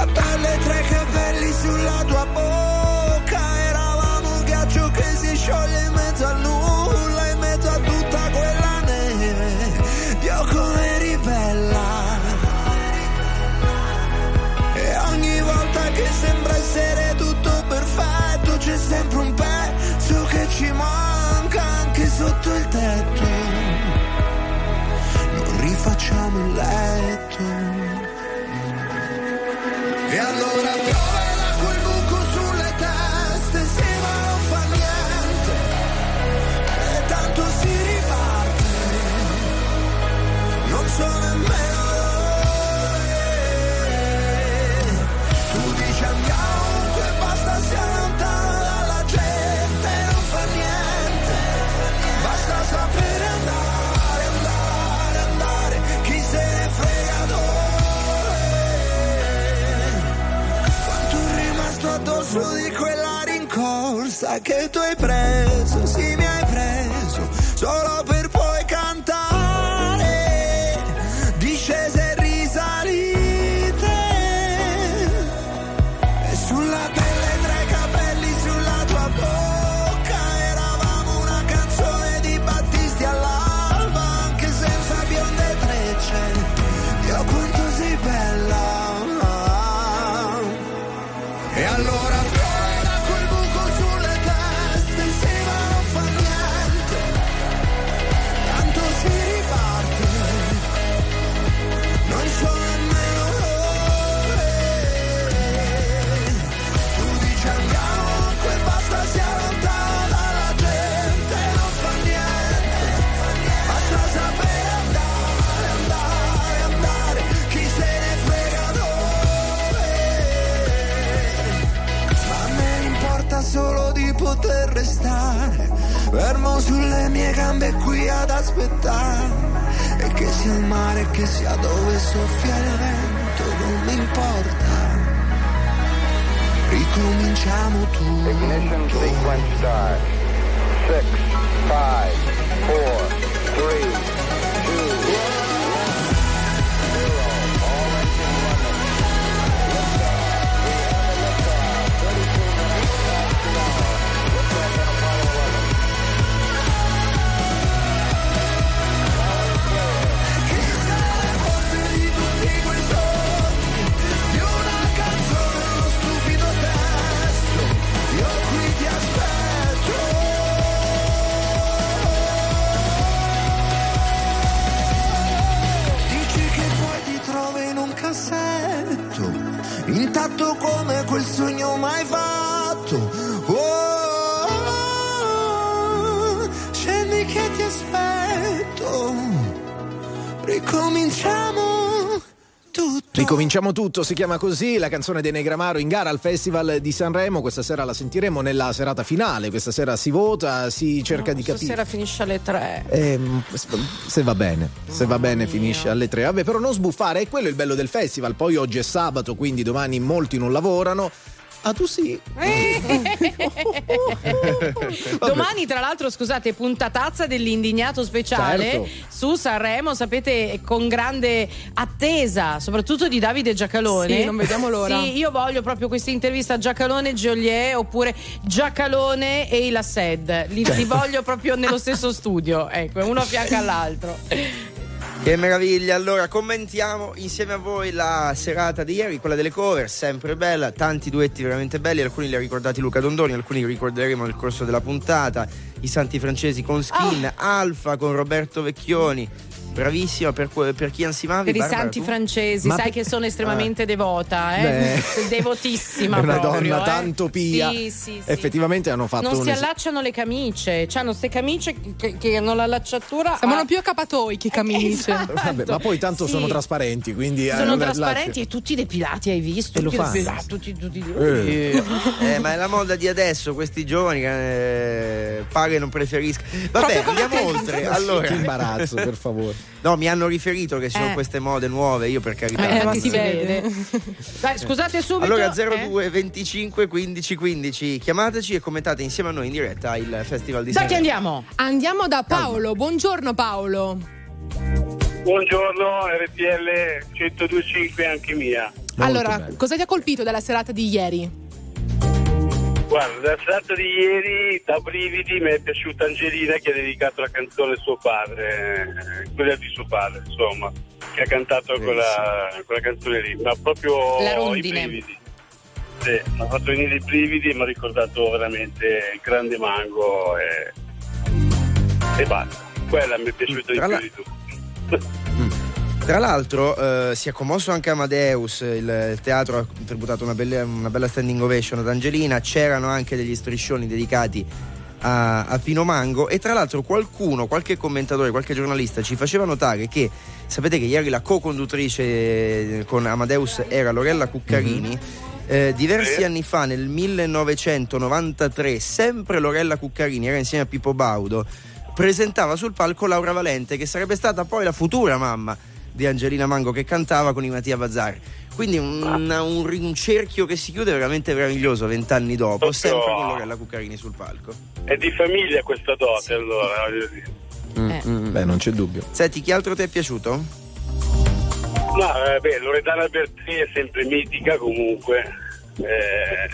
Sulla pelle tre capelli sulla tua bocca. Eravamo un ghiaccio che si scioglie in mezzo al nulla rincorsa che tu hai preso, sulle mie gambe qui ad aspettare. E che sia il mare che sia dove soffia il vento non mi importa. Ricominciamo tutto. Ignition sequence start 6, 5 Ricominciamo tutto, si chiama così, la canzone dei Negramaro in gara al Festival di Sanremo, questa sera la sentiremo nella serata finale, questa sera si vota, si cerca di capire. Stasera finisce alle tre. Ehm, se va bene, se va bene finisce alle tre. Vabbè, però non sbuffare, è quello il bello del festival. Poi oggi è sabato, quindi domani molti non lavorano. Ah, tu sì. Domani, tra l'altro, scusate, puntatazza dell'indignato speciale Certo. su Sanremo, sapete, con grande attesa, soprattutto di Davide Giacalone. Sì, non vediamo l'ora. Sì, io voglio proprio questa intervista a Giacalone e Joliet oppure Giacalone e Ila Sed. Li, li voglio proprio nello stesso studio, ecco, uno a fianco all'altro. Che meraviglia, allora commentiamo insieme a voi la serata di ieri, quella delle cover, sempre bella, tanti duetti veramente belli, alcuni li ha ricordati Luca Dondoni, alcuni li ricorderemo nel corso della puntata, i Santi Francesi con Skin, Alfa con Roberto Vecchioni, bravissima per, per chi ansimavi? Per i Barbara, santi tu? francesi, Ma sai per- che sono estremamente devota, eh? Devotissima. È una proprio, donna eh. tanto pia. Sì, sì, sì. Effettivamente hanno fatto Non si es- allacciano le camicie, hanno queste camicie che, che hanno l'allacciatura. Sembrano a- più accapatoi che camicie. Esatto. Vabbè, ma poi tanto Sì. sono trasparenti, quindi eh, Sono trasparenti e tutti depilati, hai visto? E lo Tutti fanno. depilati, Tutti, tutti, Eh. Eh, ma è la moda di adesso, questi giovani che eh, pare non preferiscono. Vabbè, andiamo oltre. Che Allora, imbarazzo, per favore. No, mi hanno riferito che ci sono Eh. queste mode nuove, io per carità. Eh, ma si vede. Dai, scusate subito. Allora eh? 02 25 15 15 chiamateci e commentate insieme a noi in diretta il Festival di Da chi Sanremo. andiamo? Andiamo da Paolo. Buongiorno Paolo. Buongiorno RTL 1025 anche mia. Molto allora, bello. cosa ti ha colpito della serata di ieri? Guarda, la serata di ieri da brividi mi è piaciuta Angelina che ha dedicato la canzone a suo padre, eh, quella di suo padre, insomma, che ha cantato quella, quella canzone lì, ma proprio La i brividi. Sì, mi ha fatto venire i brividi e mi ha ricordato veramente il grande mango e, e basta. Quella mi è piaciuta di più di tutti. Tra l'altro eh, si è commosso anche Amadeus, il, il teatro ha tributato una bella, una bella standing ovation ad Angelina, c'erano anche degli striscioni dedicati a, a Pino Mango. E tra l'altro qualcuno, qualche commentatore, qualche giornalista ci faceva notare che sapete che ieri la co-conduttrice eh, con Amadeus era Lorella Cuccarini. eh, diversi anni fa, nel 1993, sempre Lorella Cuccarini era insieme a Pippo Baudo, presentava sul palco Laura Valente, che sarebbe stata poi la futura mamma di Angelina Mango che cantava con i Mattia Bazzar. Quindi un, un, un cerchio che si chiude veramente meraviglioso vent'anni dopo, Proprio- sempre con Lorella Cuccarini sul palco. È di famiglia questa dote allora, voglio dire. Eh. Beh, non c'è dubbio. Senti, chi altro ti è piaciuto? No, eh, beh, Loredana Bertini è sempre mitica comunque, eh,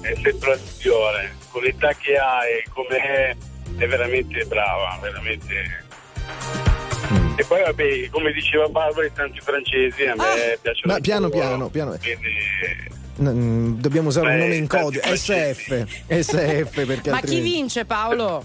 è sempre la migliore, con l'età che ha e come è, è veramente brava, veramente. E poi vabbè, come diceva Barbara, i tanti francesi a me piacciono. Ma piano, piano, piano. Quindi, Dobbiamo usare un Beh, nome in codice. SF. SF perché Ma chi altrimenti- vince, Paolo?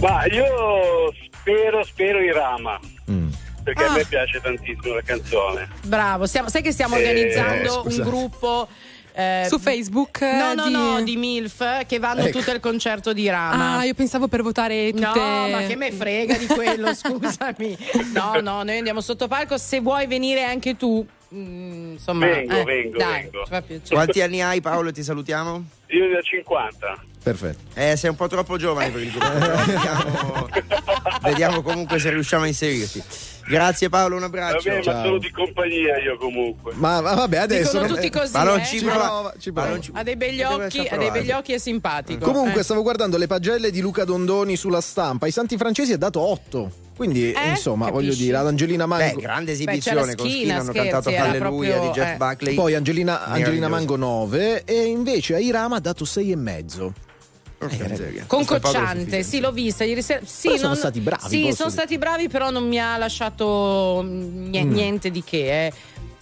ma io spero, spero Irama, Mm. perché Ah. a me piace tantissimo la canzone. Bravo, stiamo- sai che stiamo Eh, organizzando un scusate. gruppo. Eh, Su Facebook? No, eh, no, di- no, di MILF che vanno Ecco. tutte al concerto di Rama. Ah, io pensavo per votare tutte. No, ma che me frega di quello, scusami. No, no, noi andiamo sotto palco. Se vuoi venire anche tu, mm, insomma, Vengo, eh, vengo, dai, vengo. ci fa piacere. Quanti anni hai Paolo e ti salutiamo? Io ne ho 50. Perfetto. Eh, sei un po' troppo giovane per il gruppo. vediamo, vediamo comunque se riusciamo a inserirti. Grazie Paolo, un Va abbraccio. bene, ma ciao. sono di compagnia io comunque. Ma, ma vabbè, adesso. Dicono non- tutti così, Ma non eh. ci prova. ci Ma prova. non ci- Ha dei begli occhi, ha dei begli occhi, è simpatico. Comunque, Eh. stavo guardando le pagelle di Luca Dondoni sulla stampa. I Santi Francesi ha dato 8. Quindi, Eh? insomma, Capisci? voglio dire, ad Angelina Beh, Mango. grande c'è la esibizione con schina, hanno scherzi, cantato Alleluia proprio, di Jeff eh. Buckley. Poi Angelina, Angelina. Mango 9 e invece a Irama ha dato 6 e miseria. Con Cocciante, sì, l'ho vista ieri sera. Sì, Però sono non- stati bravi, Sì, sono dire. stati bravi, però non mi ha lasciato mm, Mm. niente di che, eh.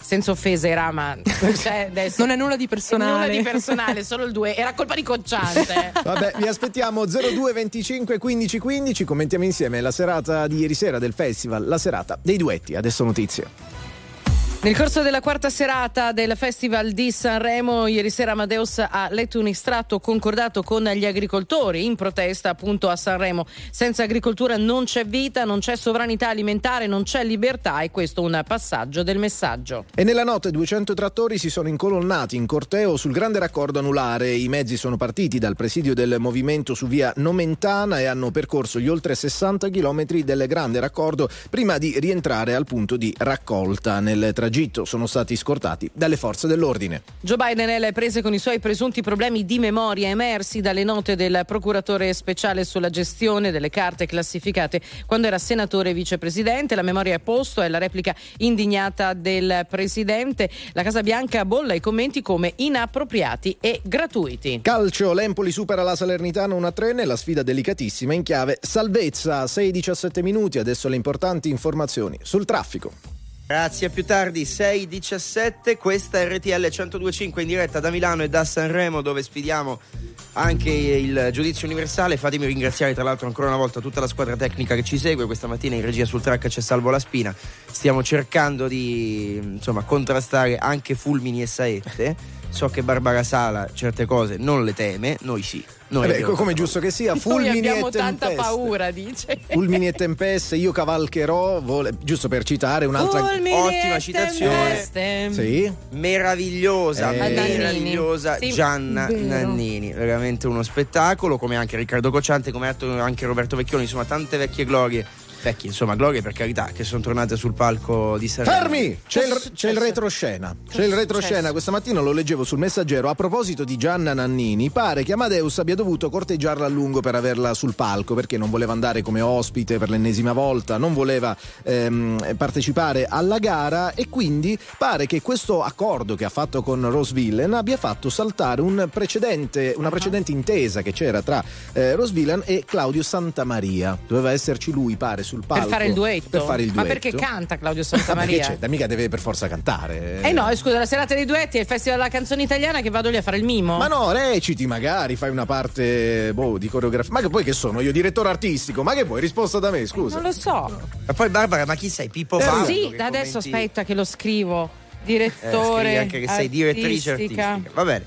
Senza offese, Rama. Cioè, adesso- Non è nulla di personale. Nulla di personale, solo il 2. Era colpa di Cocciante. Vabbè, vi aspettiamo 02 25 15 15. Commentiamo insieme la serata di ieri sera del festival, la serata dei duetti. Adesso notizie. Nel corso della quarta serata del Festival di Sanremo, ieri sera Amadeus ha letto un estratto concordato con gli agricoltori in protesta appunto a Sanremo. Senza agricoltura non c'è vita, non c'è sovranità alimentare, non c'è libertà e questo è un passaggio del messaggio. E nella notte 200 trattori si sono incolonnati in corteo sul grande raccordo anulare. I mezzi sono partiti dal presidio del movimento su via Nomentana e hanno percorso gli oltre 60 km del grande raccordo prima di rientrare al punto di raccolta. Nel tragitto sono stati scortati dalle forze dell'ordine. Joe Biden è alle prese con i suoi presunti problemi di memoria emersi dalle note del procuratore speciale sulla gestione delle carte classificate quando era senatore e vicepresidente. La memoria è a posto, è la replica indignata del presidente. La Casa Bianca bolla i commenti come inappropriati e gratuiti. Calcio, l'Empoli supera la Salernitana 1-3 nella sfida delicatissima in chiave salvezza. 6-17 minuti, adesso le importanti informazioni sul traffico. Grazie, a più tardi 6.17, questa RTL 1025 in diretta da Milano e da Sanremo dove sfidiamo anche il giudizio universale. Fatemi ringraziare tra l'altro ancora una volta tutta la squadra tecnica che ci segue. Questa mattina in regia sul track c'è Salvo La Spina. Stiamo cercando di insomma, contrastare anche fulmini e saette. So che Barbara Sala certe cose non le teme, noi sì. Noi Vabbè, abbiamo come tanta giusto che sia, Noi fulmini abbiamo e tanta tempeste. paura, dice. Fulmini e tempeste, io cavalcherò, vole- giusto per citare un'altra... Fulmini ottima e citazione. tempeste. Sì? meravigliosa, Eh. meravigliosa Sì, Gianna vero. Nannini, veramente uno spettacolo, come anche Riccardo Cocciante, come anche Roberto Vecchioni, insomma tante vecchie glorie, vecchie insomma glorie per carità, che sono tornate sul palco di Sanremo. Fermi! C'è il, c'è il retroscena. C'è il retroscena. Questa mattina lo leggevo sul messaggero. A proposito di Gianna Nannini, pare che Amadeus abbia dovuto corteggiarla a lungo per averla sul palco perché non voleva andare come ospite per l'ennesima volta, non voleva ehm, partecipare alla gara e quindi pare che questo accordo che ha fatto con Rose Villain abbia fatto saltare un precedente, una precedente intesa che c'era tra eh, Rose Villain e Claudio Santamaria. Doveva esserci lui, pare, sul palco. Per fare il duetto. Per fare il Ma duetto. perché canta Claudio Ma perché Santamaria? c'è? Da mica deve per forza cantare. Eh no, scusa, la serata dei duetti è il festival della canzone italiana che vado lì a fare il mimo. Ma no, reciti magari, fai una parte boh, di coreografia. Ma che poi che sono? Io direttore artistico, ma che vuoi? Risposta da me, scusa. Non lo so. Ma poi Barbara, ma chi sei? Pippo Eh, Baudo? sì, da adesso commenti- aspetta che lo scrivo. Eh, Direttore. scrivi anche che sei direttrice artistica. Va bene.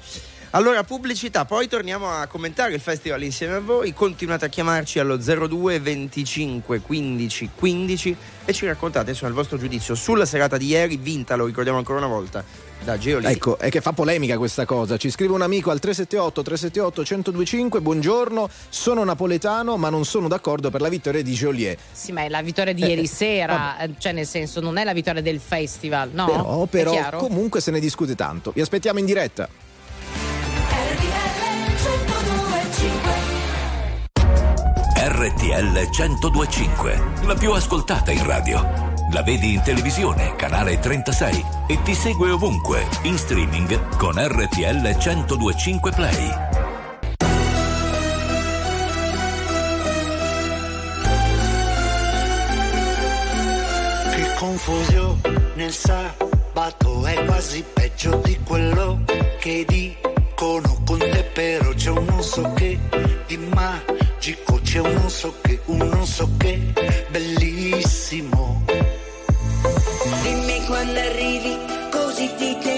Allora, pubblicità, poi torniamo a commentare il festival insieme a voi. Continuate a chiamarci allo 02 25 15 15 e ci raccontate insomma il vostro giudizio sulla serata di ieri, vinta, lo ricordiamo ancora una volta, da Geoli. Ecco, è che fa polemica questa cosa. Ci scrive un amico al 378 378 1025. Buongiorno, sono napoletano, ma non sono d'accordo per la vittoria di Joliet. Sì, ma è la vittoria di Eh, ieri sera, eh, cioè nel senso non è la vittoria del festival, no? Però, però comunque se ne discute tanto. Vi aspettiamo in diretta. RTL 1025, la più ascoltata in radio. La vedi in televisione, canale 36 e ti segue ovunque, in streaming con RTL 1025 Play. Che confusione nel sabato è quasi peggio di quello che dicono con te, però c'è un non so che di magico, c'è un non so che, un non so che bellissimo. Dimmi quando arrivi, così ti tengo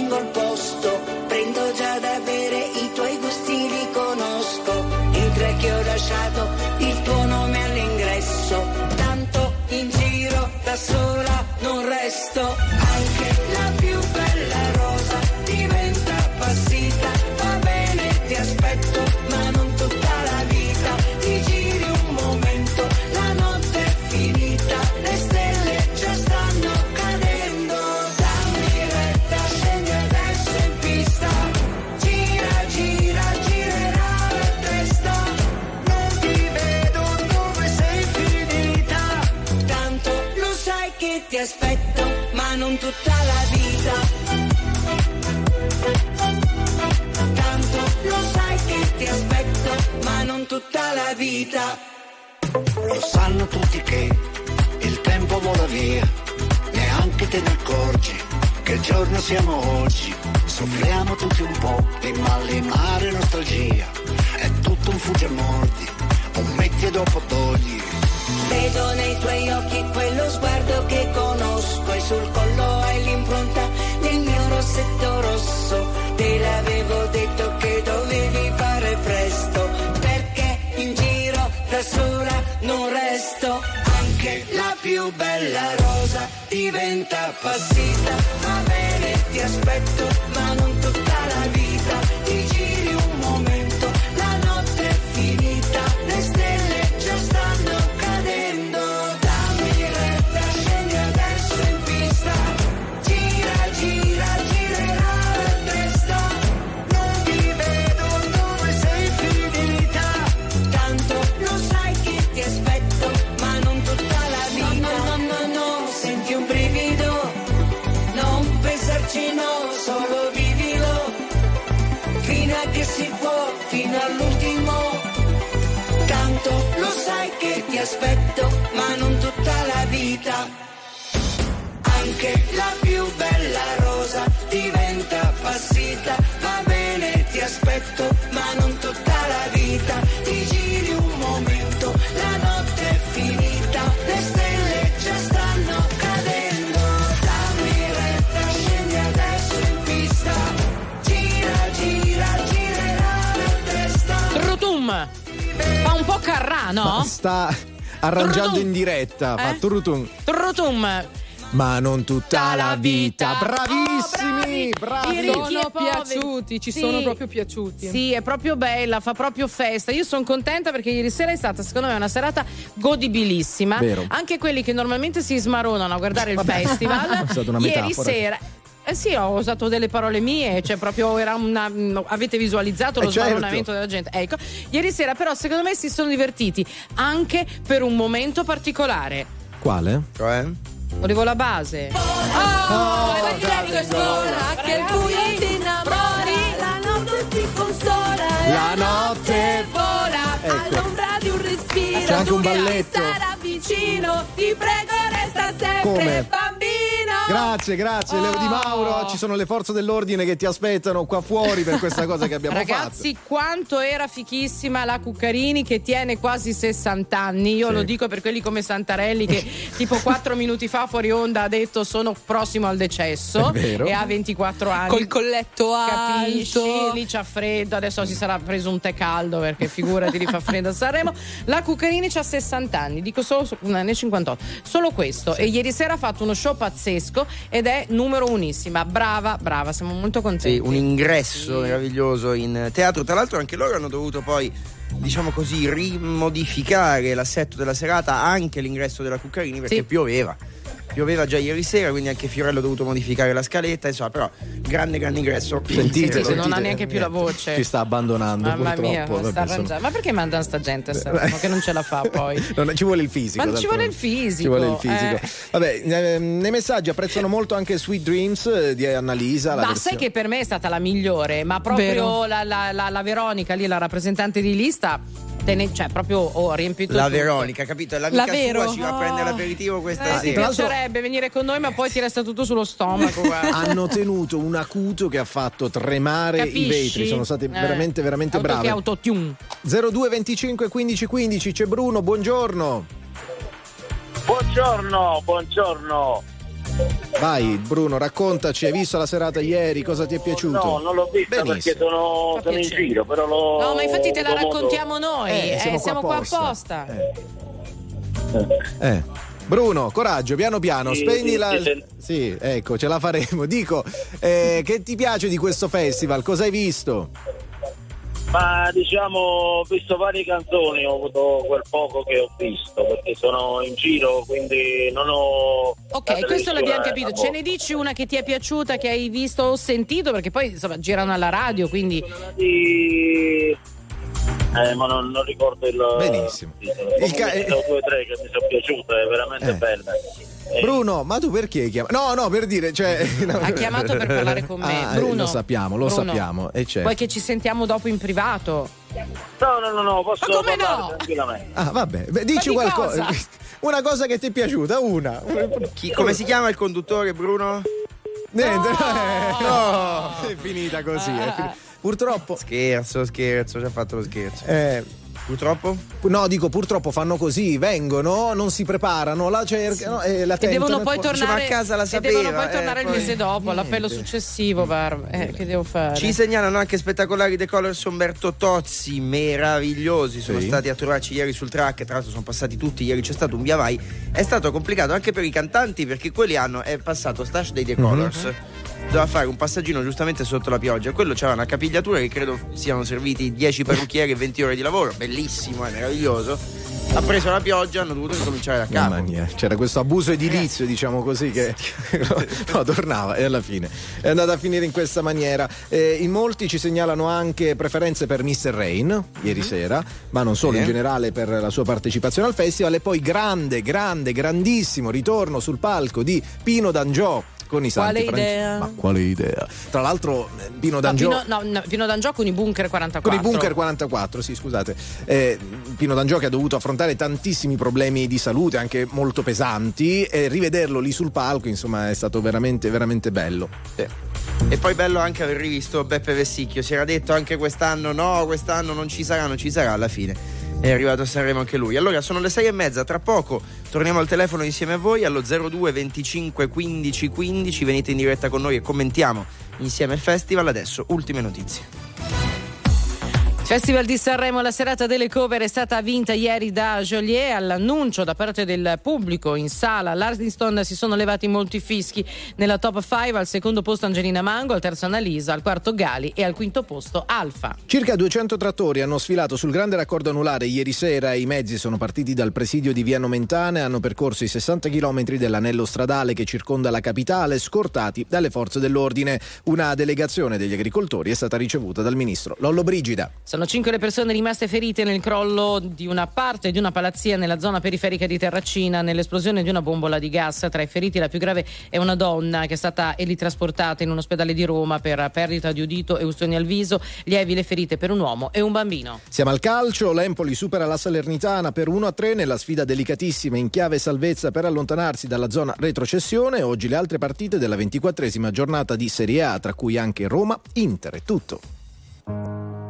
vita. Lo sanno tutti che il tempo vola via, neanche te ne accorgi che giorno siamo oggi. Soffriamo tutti un po' di malinare nostalgia, è tutto un fugge mordi, un metti e dopo togli. Vedo nei tuoi occhi quello sguardo che conosco e sul collo hai l'impronta del mio rossetto rosso. Te l'avevo detto che da sola non resto. Anche la più bella rosa diventa passita. Va bene, ti aspetto, fa, no? Sta arrangiando Turrutum. in diretta. Fa Eh? turrutum. Turrutum. Ma non tutta la vita. Oh, Bravissimi! bravi! I ricchi Sono piaciuti, ci Sì. sono proprio piaciuti. Sì, è proprio bella, fa proprio festa. Io sono contenta perché ieri sera è stata, secondo me, una serata godibilissima. Vero. Anche quelli che normalmente si smaronano a guardare il Vabbè, festival. è stata una ieri metafora. sera. Eh sì, ho usato delle parole mie, cioè proprio era una. no, avete visualizzato lo Eh, certo. della gente. Ecco, ieri sera, però, secondo me si sono divertiti anche per un momento particolare. Quale? Cioè? Volevo la base. Oh, che il buio ti innamori, la notte ti consola. La notte vola Ecco. all'ombra di un respiro. C'è anche un tu balletto. Sarà vicino, ti prego, resta sempre Come? bambino. Grazie, grazie, Leo Di Mauro. Oh. Ci sono le forze dell'ordine che ti aspettano qua fuori per questa cosa che abbiamo Ragazzi, quanto era fichissima la Cuccarini che tiene quasi 60 anni. Io Sì. lo dico per quelli come Santarelli che tipo 4 minuti fa fuori onda ha detto sono prossimo al decesso e ha 24 anni. Col colletto Capisci? alto. Lì c'ha freddo, adesso si sarà preso un tè caldo perché figurati lì fa freddo a Sanremo. La Cuccarini ha 60 anni, dico solo ne 58. Solo questo. E ieri sera ha fatto uno show pazzesco ed è numero unissima. Brava, brava, siamo molto contenti. Sì, un ingresso meraviglioso in teatro. Tra l'altro anche loro hanno dovuto poi, diciamo così, rimodificare l'assetto della serata, anche l'ingresso della Cuccarini perché Sì. pioveva. Pioveva già ieri sera, quindi anche Fiorello ha dovuto modificare la scaletta, insomma, però grande grande ingresso. Sentite, Sì, non sentite. ha neanche più la voce. Ci sta abbandonando Mamma purtroppo. mia, vabbè. Ma perché mandano sta gente a Sanremo che non ce la fa poi? Non- ci vuole il fisico. Ma ci vuole il fisico, Ci vuole il fisico. eh. Vabbè, ehm, nei messaggi apprezzano molto anche Sweet Dreams eh, di Annalisa. Ma versione- sai che per me è stata la migliore, ma proprio la, la- la- la Veronica lì, la rappresentante di lista, te ne- cioè proprio ho riempito La tutto. Veronica, capito? È l'amica La Vero. sua, ci va a prendere l'aperitivo Eh, questa tra sera. l'altro- piacerebbe venire con noi, ma poi ti resta tutto sullo stomaco. hanno tenuto un acuto che ha fatto tremare Capisci? i vetri. Sono stati Eh, veramente, veramente auto- bravi. Autotune. 02 25 15 15 c'è Bruno, buongiorno. Buongiorno, buongiorno. Vai Bruno, raccontaci, hai visto la serata ieri, cosa ti è piaciuto? No, non l'ho vista Benissimo. perché sono, sono in giro, però l'ho. No, ma infatti te la raccontiamo noi. eh, siamo, qua apposta. Eh. Eh. Bruno, coraggio, piano piano, Sì, spegni sì, la. Sì, ecco, ce la faremo. Dico, eh, che ti piace di questo festival? Cosa hai visto? Ma diciamo, ho visto varie canzoni, ho avuto quel poco che ho visto perché sono in giro, quindi non ho. Ok, la questo l'abbiamo capito. Ce ne dici una che ti è piaciuta, che hai visto o sentito? Perché poi insomma girano alla radio, quindi. Di- Eh, ma non, non ricordo il. Benissimo. titolo. Il Comunque ca- due o tre che mi sono piaciute, veramente Eh. belle. Eh, Bruno, ma tu perché chiami? No, no, per dire, cioè. Ha chiamato per parlare con me. Ah, Bruno. Lo sappiamo, lo Bruno, sappiamo. E certo. Poi che ci sentiamo dopo in privato. No, no, no, no, posso Ma come parlare no? tranquillamente. Ah, vabbè, Beh, dici di qualcosa. cosa? Una cosa che ti è piaciuta, una. Chi- come si chiama il conduttore, Bruno? Niente, No. no, è finita così. è fini- Purtroppo. Scherzo, scherzo, ci ha fatto lo scherzo. eh, Purtroppo? no, dico purtroppo fanno così, vengono, non si preparano, la cercano e la E tentano. devono poi e poi- tornare. a casa la e devono sapeva, poi tornare eh, il poi- mese dopo, all'appello Niente. successivo, Barb. Eh, che devo fare? Ci segnalano anche spettacolari The Colors Umberto Tozzi, meravigliosi, sono Sì. stati a trovarci ieri sul track, tra l'altro sono passati tutti, ieri c'è stato un via vai, è stato complicato anche per i cantanti perché quelli hanno, è passato Stash dei The Colors, doveva fare un passaggino giustamente sotto la pioggia, quello c'era una capigliatura che credo siano serviti 10 parrucchieri e 20 ore di lavoro, bellissimo, è meraviglioso, ha preso la pioggia, hanno dovuto ricominciare da capo. Mia, c'era questo abuso edilizio, diciamo così, che no, tornava e alla fine è andata a finire in questa maniera. Eh, in molti ci segnalano anche preferenze per Mr. Rain ieri sera, ma non solo, Sì. in generale per la sua partecipazione al festival. E poi grande, grande, grandissimo ritorno sul palco di Pino D'Angiò. Con i Quale santi franci- idea? Ma quale idea? Tra l'altro, eh, Pino No, D'Angiò. Pino, no, no, Pino D'Angiò con i bunker 44. Con i bunker 44, sì, scusate. Eh, Pino D'Angiò che ha dovuto affrontare tantissimi problemi di salute, anche molto pesanti, e rivederlo lì sul palco, insomma, è stato veramente, veramente bello. Sì. E poi bello anche aver rivisto Beppe Vessicchio. Si era detto anche quest'anno: no, quest'anno non ci sarà, non ci sarà. Alla fine è arrivato a Sanremo anche lui. Allora sono le sei e mezza. Tra poco torniamo al telefono insieme a voi allo 02 25 15 15. Venite in diretta con noi e commentiamo insieme il festival. Adesso, ultime notizie. Festival di Sanremo, la serata delle cover è stata vinta ieri da Joliet all'annuncio da parte del pubblico in sala. L'Artiston si sono levati molti fischi nella top 5, al secondo posto Angelina Mango, al terzo Annalisa, al quarto Gali e al quinto posto Alfa. Circa 200 trattori hanno sfilato sul grande raccordo anulare ieri sera. I mezzi sono partiti dal presidio di Via Nomentana e hanno percorso i 60 km dell'anello stradale che circonda la capitale, scortati dalle forze dell'ordine. Una delegazione degli agricoltori è stata ricevuta dal ministro Lollo Brigida. Sono cinque le persone rimaste ferite nel crollo di una parte di una palazzia nella zona periferica di Terracina nell'esplosione di una bombola di gas. Tra i feriti la più grave è una donna che è stata elitrasportata in un ospedale di Roma per perdita di udito e ustioni al viso. Lievi le ferite per un uomo e un bambino. Siamo al calcio, l'Empoli supera la Salernitana per 1-3 nella sfida delicatissima in chiave salvezza per allontanarsi dalla zona retrocessione. Oggi le altre partite della 24esima giornata di Serie A, tra cui anche Roma, Inter e tutto.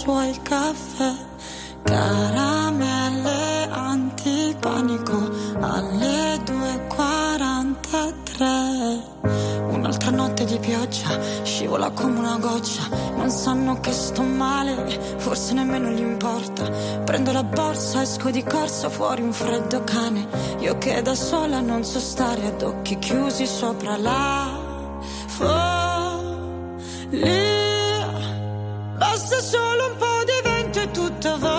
I suoi caffè, caramelle antipanico alle 2.43. Un'altra notte di pioggia, scivola come una goccia, non sanno che sto male, forse nemmeno gli importa. Prendo la borsa, esco di corsa, fuori un freddo cane, io che da sola non so stare ad occhi chiusi sopra la follia. Solo un po' di vento e tutto vola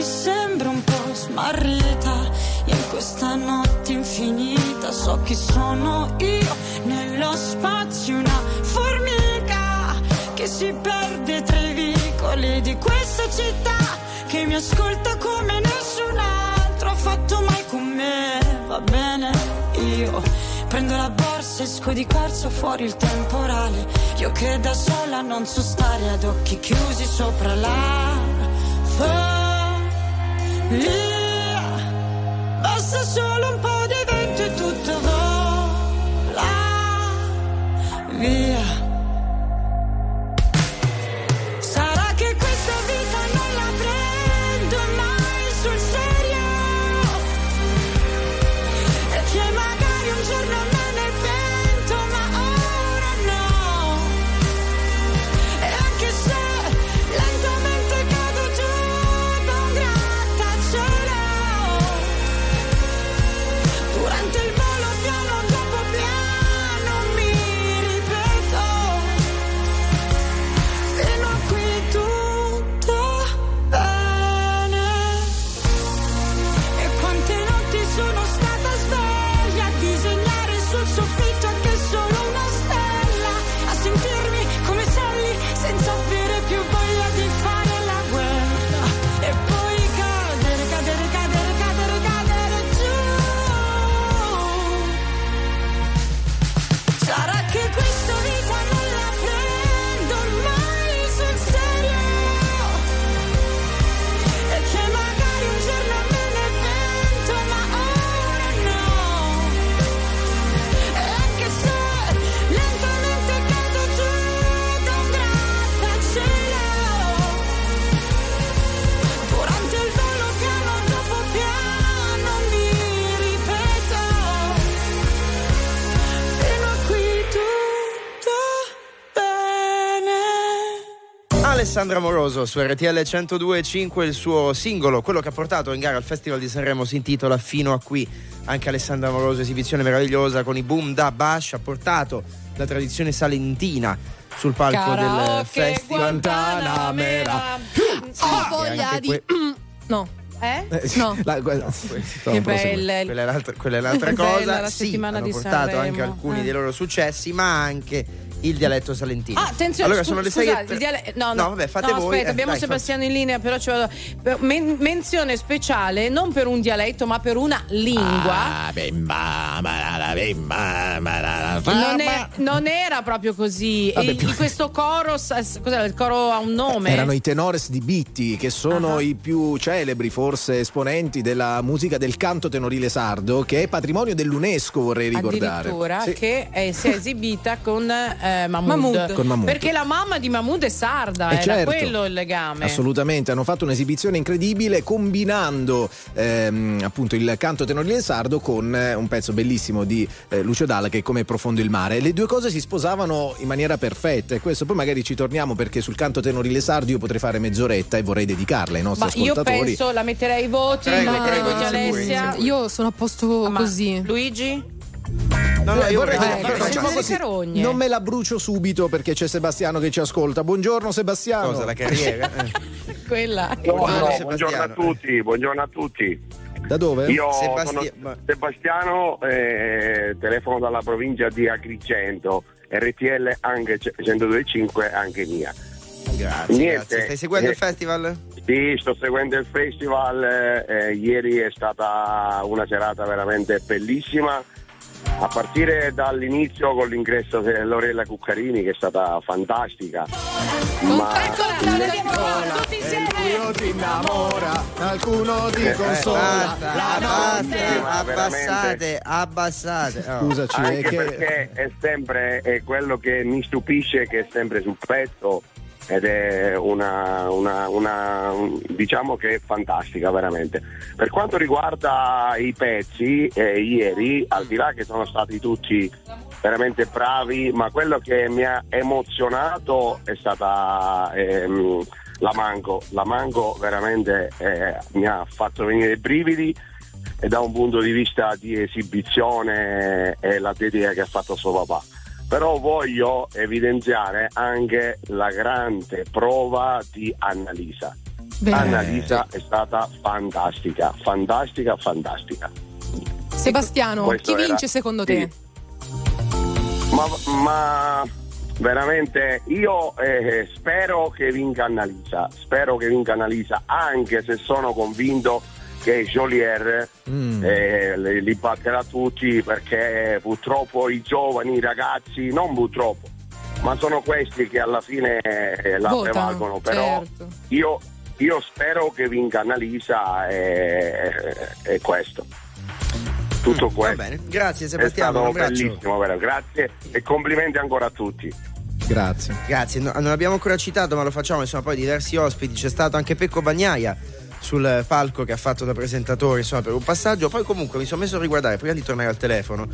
ti sembra un po' smarrita in questa notte infinita? So chi sono io nello spazio, una formica che si perde tra i vicoli di questa città che mi ascolta come nessun altro ha fatto mai con me. Va bene, io prendo la borsa, esco di corso fuori il temporale. Io che da sola non so stare ad occhi chiusi sopra la follia. Basta solo un po' di vento e tutto vola. Alessandra Moroso su RTL 102.5 il suo singolo, quello che ha portato in gara al Festival di Sanremo si intitola Fino a qui. Anche Alessandra Moroso, esibizione meravigliosa con i boom da Bash, ha portato la tradizione salentina sul palco del Karaoke, festival. Guantanamera. Ho voglia di. No. Eh? No. La- que- Che bella. Quella è l'altra, quella è l'altra Bella cosa. la sì, hanno portato Sanremo, anche alcuni eh. dei loro successi, ma anche il dialetto salentino. Ah, attenzione, allora scu- sono le scusate, 6 il diale- no, no, vabbè, fate no, voi. Aspetta, Eh, abbiamo dai, Sebastiano in linea, però ci vado. men- menzione speciale non per un dialetto, ma per una lingua. Ah, bimba, ma la bimba, ma la non, è- non era proprio così. Vabbè, E- più- questo coro, sa- cos'era? Il coro ha un nome? Erano i tenores di Bitti, che sono Ah. i più celebri, forse esponenti della musica del canto tenorile sardo, che è patrimonio dell'UNESCO, vorrei ricordare. Addirittura Sì. che eh, si è esibita con eh, Mahmood. Mahmood. Con Mahmood. Perché la mamma di Mahmood è sarda, Eh, era certo. quello il legame. Assolutamente, hanno fatto un'esibizione incredibile combinando ehm, appunto il canto tenorile sardo con eh, un pezzo bellissimo di eh, Lucio Dalla che è come profondo il mare. Le due cose si sposavano in maniera perfetta e questo poi magari ci torniamo perché sul canto tenorile sardo io potrei fare mezz'oretta e vorrei dedicarla ai nostri Ma io ascoltatori. penso, la metterei ai voti, Prego, la metterei ai prego, Alessia. Io sono a posto Ma così. Luigi? No, no, io vorrei che- Eh, facciamo così. carogne. Non me la brucio subito perché c'è Sebastiano che ci ascolta. Buongiorno Sebastiano. Cosa, la carriera? Eh. Quella. Buongiorno, Sebastiano. buongiorno a tutti, buongiorno a tutti. Da dove? Io Sebastia- sono Sebastiano, eh, telefono dalla provincia di Agrigento, RTL anche 102.5 anche mia. Grazie, Niente. grazie. Stai seguendo Eh. il festival? Sì, sto seguendo il festival, eh, ieri è stata una serata veramente bellissima, a partire dall'inizio con l'ingresso di Lorella Cuccarini che è stata fantastica. Ma tutti insieme. Io ti innamora, qualcuno ti Eh, consola. basta, la notte- ma abbassate, abbassate. Oh. Scusaci, è anche che perché è sempre è quello che mi stupisce che è sempre sul pezzo ed è una, una- una- un- diciamo che è fantastica veramente per quanto riguarda i pezzi eh, ieri al di là che sono stati tutti veramente bravi ma quello che mi ha emozionato è stata ehm, la Mango la Mango veramente eh, mi ha fatto venire i brividi e da un punto di vista di esibizione è l'atletica che ha fatto suo papà. Però voglio evidenziare anche la grande prova di Annalisa. Bene. Annalisa è stata fantastica, fantastica, fantastica. Sebastiano, Questo chi era- vince secondo sì. te? Ma, ma veramente io eh, spero che vinca Annalisa, spero che vinca Annalisa, anche se sono convinto che Jolier Mm. eh, li, batterà tutti perché purtroppo i giovani, i ragazzi, non purtroppo, ma sono questi che alla fine eh, la Votano, prevalgono. Però certo. io, io spero che vinca Annalisa e, e questo. Tutto Va questo. bene, grazie È Sebastiano, stato abbraccio. bellissimo, vero? grazie e complimenti ancora a tutti. Grazie. Grazie, no- non abbiamo ancora citato ma lo facciamo, insomma poi diversi ospiti, c'è stato anche Pecco Bagnaia sul palco che ha fatto da presentatore insomma per un passaggio. Poi comunque mi sono messo a riguardare prima di tornare al telefono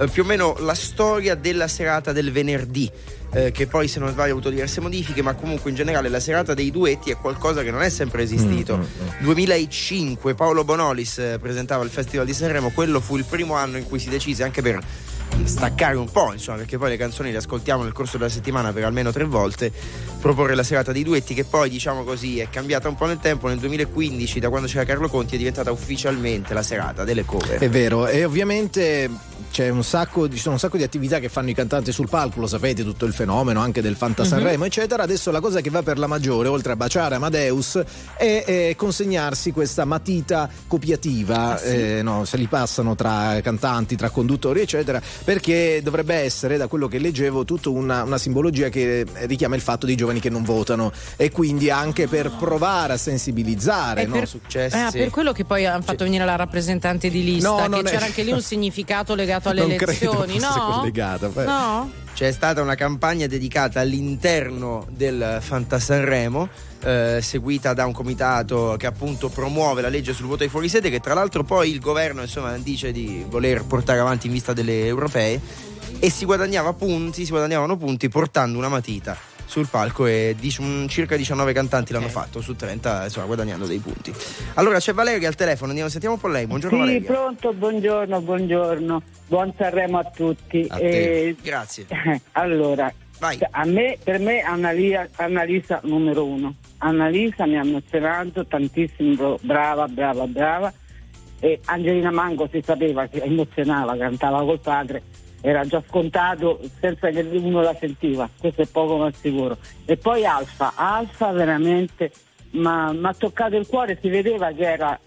eh, più o meno la storia della serata del venerdì eh, che poi se non sbaglio ha avuto diverse modifiche ma comunque in generale la serata dei duetti è qualcosa che non è sempre esistito. 2005 Paolo Bonolis eh, presentava il Festival di Sanremo quello fu il primo anno in cui si decise anche per staccare un po', insomma, perché poi le canzoni le ascoltiamo nel corso della settimana per almeno tre volte, proporre la serata dei duetti che poi, diciamo così, è cambiata un po' nel tempo, nel 2015, da quando c'era Carlo Conti, è diventata ufficialmente la serata delle cover. È vero, e ovviamente c'è un sacco, ci sono un sacco di attività che fanno i cantanti sul palco, lo sapete, tutto il fenomeno anche del Fanta. Sanremo, eccetera. Adesso la cosa che va per la maggiore, oltre a baciare Amadeus, è, eh, consegnarsi questa matita copiativa, Ah, eh, no, se li passano tra cantanti, tra conduttori, eccetera, perché dovrebbe essere, da quello che leggevo, tutta una, una simbologia che richiama il fatto dei giovani che non votano e quindi anche per provare a sensibilizzare È no, per, successi. ah, per quello che poi hanno fatto venire la rappresentante di lista, No, che non è- c'era anche lì un significato legato alle Non credo elezioni, fosse no? collegata, No? C'è stata una campagna dedicata all'interno del Fanta Sanremo, eh, seguita da un comitato che appunto promuove la legge sul voto ai fuorisede, che tra l'altro poi il governo insomma, dice di voler portare avanti in vista delle europee e si guadagnava punti, si guadagnavano punti portando una matita sul palco e dic- circa 19 cantanti l'hanno fatto su 30, insomma, guadagnando dei punti. Allora c'è Valeria al telefono, andiamo, sentiamo un po' lei. Buongiorno sì, Valeria. pronto, buongiorno, buongiorno. Buon Sanremo a tutti. A te. Eh, Grazie. allora, a me, per me Annalia- Annalisa numero uno. Annalisa mi ha emozionato tantissimo, brava, brava, brava. E Angelina Mango si sapeva che emozionava, cantava col padre, era già scontato senza che uno la sentiva, questo è poco ma sicuro. E poi Alfa, Alfa veramente mi ha toccato il cuore, si vedeva che era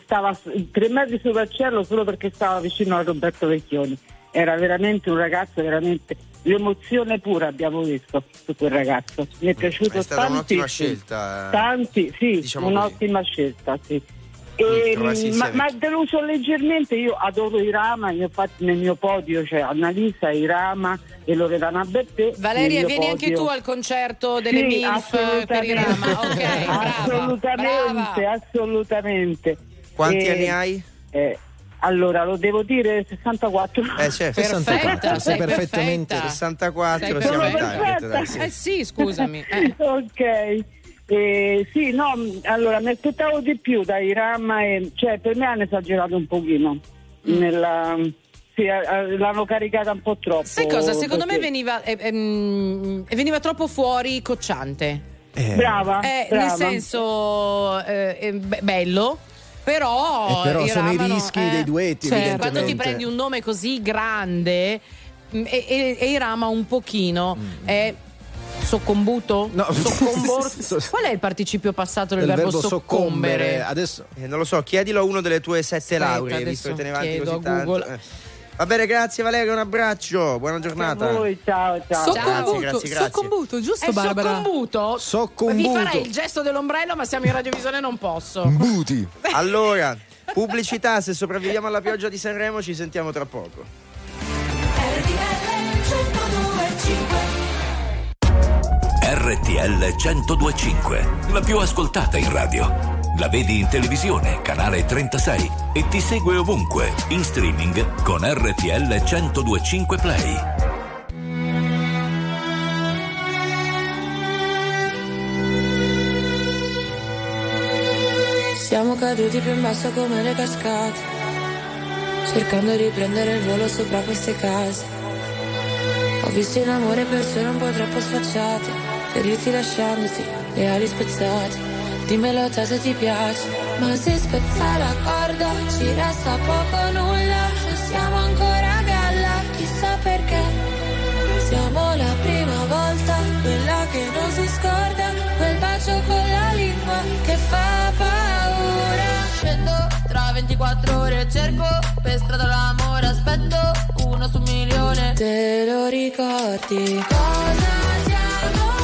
stava tre metri sopra il cielo solo perché stava vicino a Roberto Vecchioni. Era veramente un ragazzo, veramente l'emozione pura abbiamo visto su quel ragazzo. Mi è piaciuto È stata un'ottima scelta. Tanti, sì, diciamo un'ottima scelta, sì. E, ma, ma deluso leggermente, io adoro Irama, infatti nel mio podio c'è Annalisa, Irama e Loredana Bettè. Valeria, vieni anche podio. tu al concerto delle Sì, MILF per assolutamente. Irama. Ok, brava. assolutamente, assolutamente. Quanti E- anni hai? eh, allora, lo devo dire 64. Eh certo, Perfetta, sei perfetta. 64, Sei siamo in perfetta. target, dai, sì. Eh sì, scusami. eh. ok. Eh, sì, no, mh, allora mi aspettavo di più da Irama e cioè per me hanno esagerato un pochino. Mm. Nella, sì, eh, eh, l'hanno caricata un po' troppo. Sai cosa? Secondo me perché- veniva, eh, ehm, veniva troppo fuori cocciante. Brava, Eh, brava. Nel senso, eh, eh, be- bello. Però, Eh, però sono i Iramano, rischi eh, dei duetti, certo. Quando ti prendi un nome così grande mm, e, e, e Irama un pochino è soccombuto? No. Soccombo- Qual è il participio passato del, Del verbo, verbo soccombere? soccombere. Adesso Eh, non lo so, chiedilo a uno delle tue sette Aspetta, lauree, visto che te ne adesso vanti chiedo così a tanto. Google. Eh. Va bene, grazie Valeria, un abbraccio, buona giornata. Voi, ciao, ciao. Grazie, grazie, grazie. Soccombuto, giusto È Barbara? soccombuto? Soccombuto. Vi farei il gesto dell'ombrello, ma siamo in radiovisione e non posso. Buti. Allora, pubblicità, se sopravviviamo alla pioggia di Sanremo ci sentiamo tra poco. RTL 1025, la più ascoltata in radio. La vedi in televisione, canale 36 e ti segue ovunque, in streaming con RTL 1025 Play. Siamo caduti più in basso come le cascate, cercando di prendere il volo sopra queste case. Ho visto in amore persone un po' troppo sfacciate, ferirti lasciandoti le ali spezzate. Dimmelo te se ti piace, ma se spezza la corda ci resta poco nulla. Non siamo ancora a galla, chissà perché. Siamo la prima volta, quella che non si scorda, quel bacio con la lingua che fa paura. Scendo tra 24 ore, cerco per strada l'amore, aspetto uno su un milione. Te lo ricordi? Cosa siamo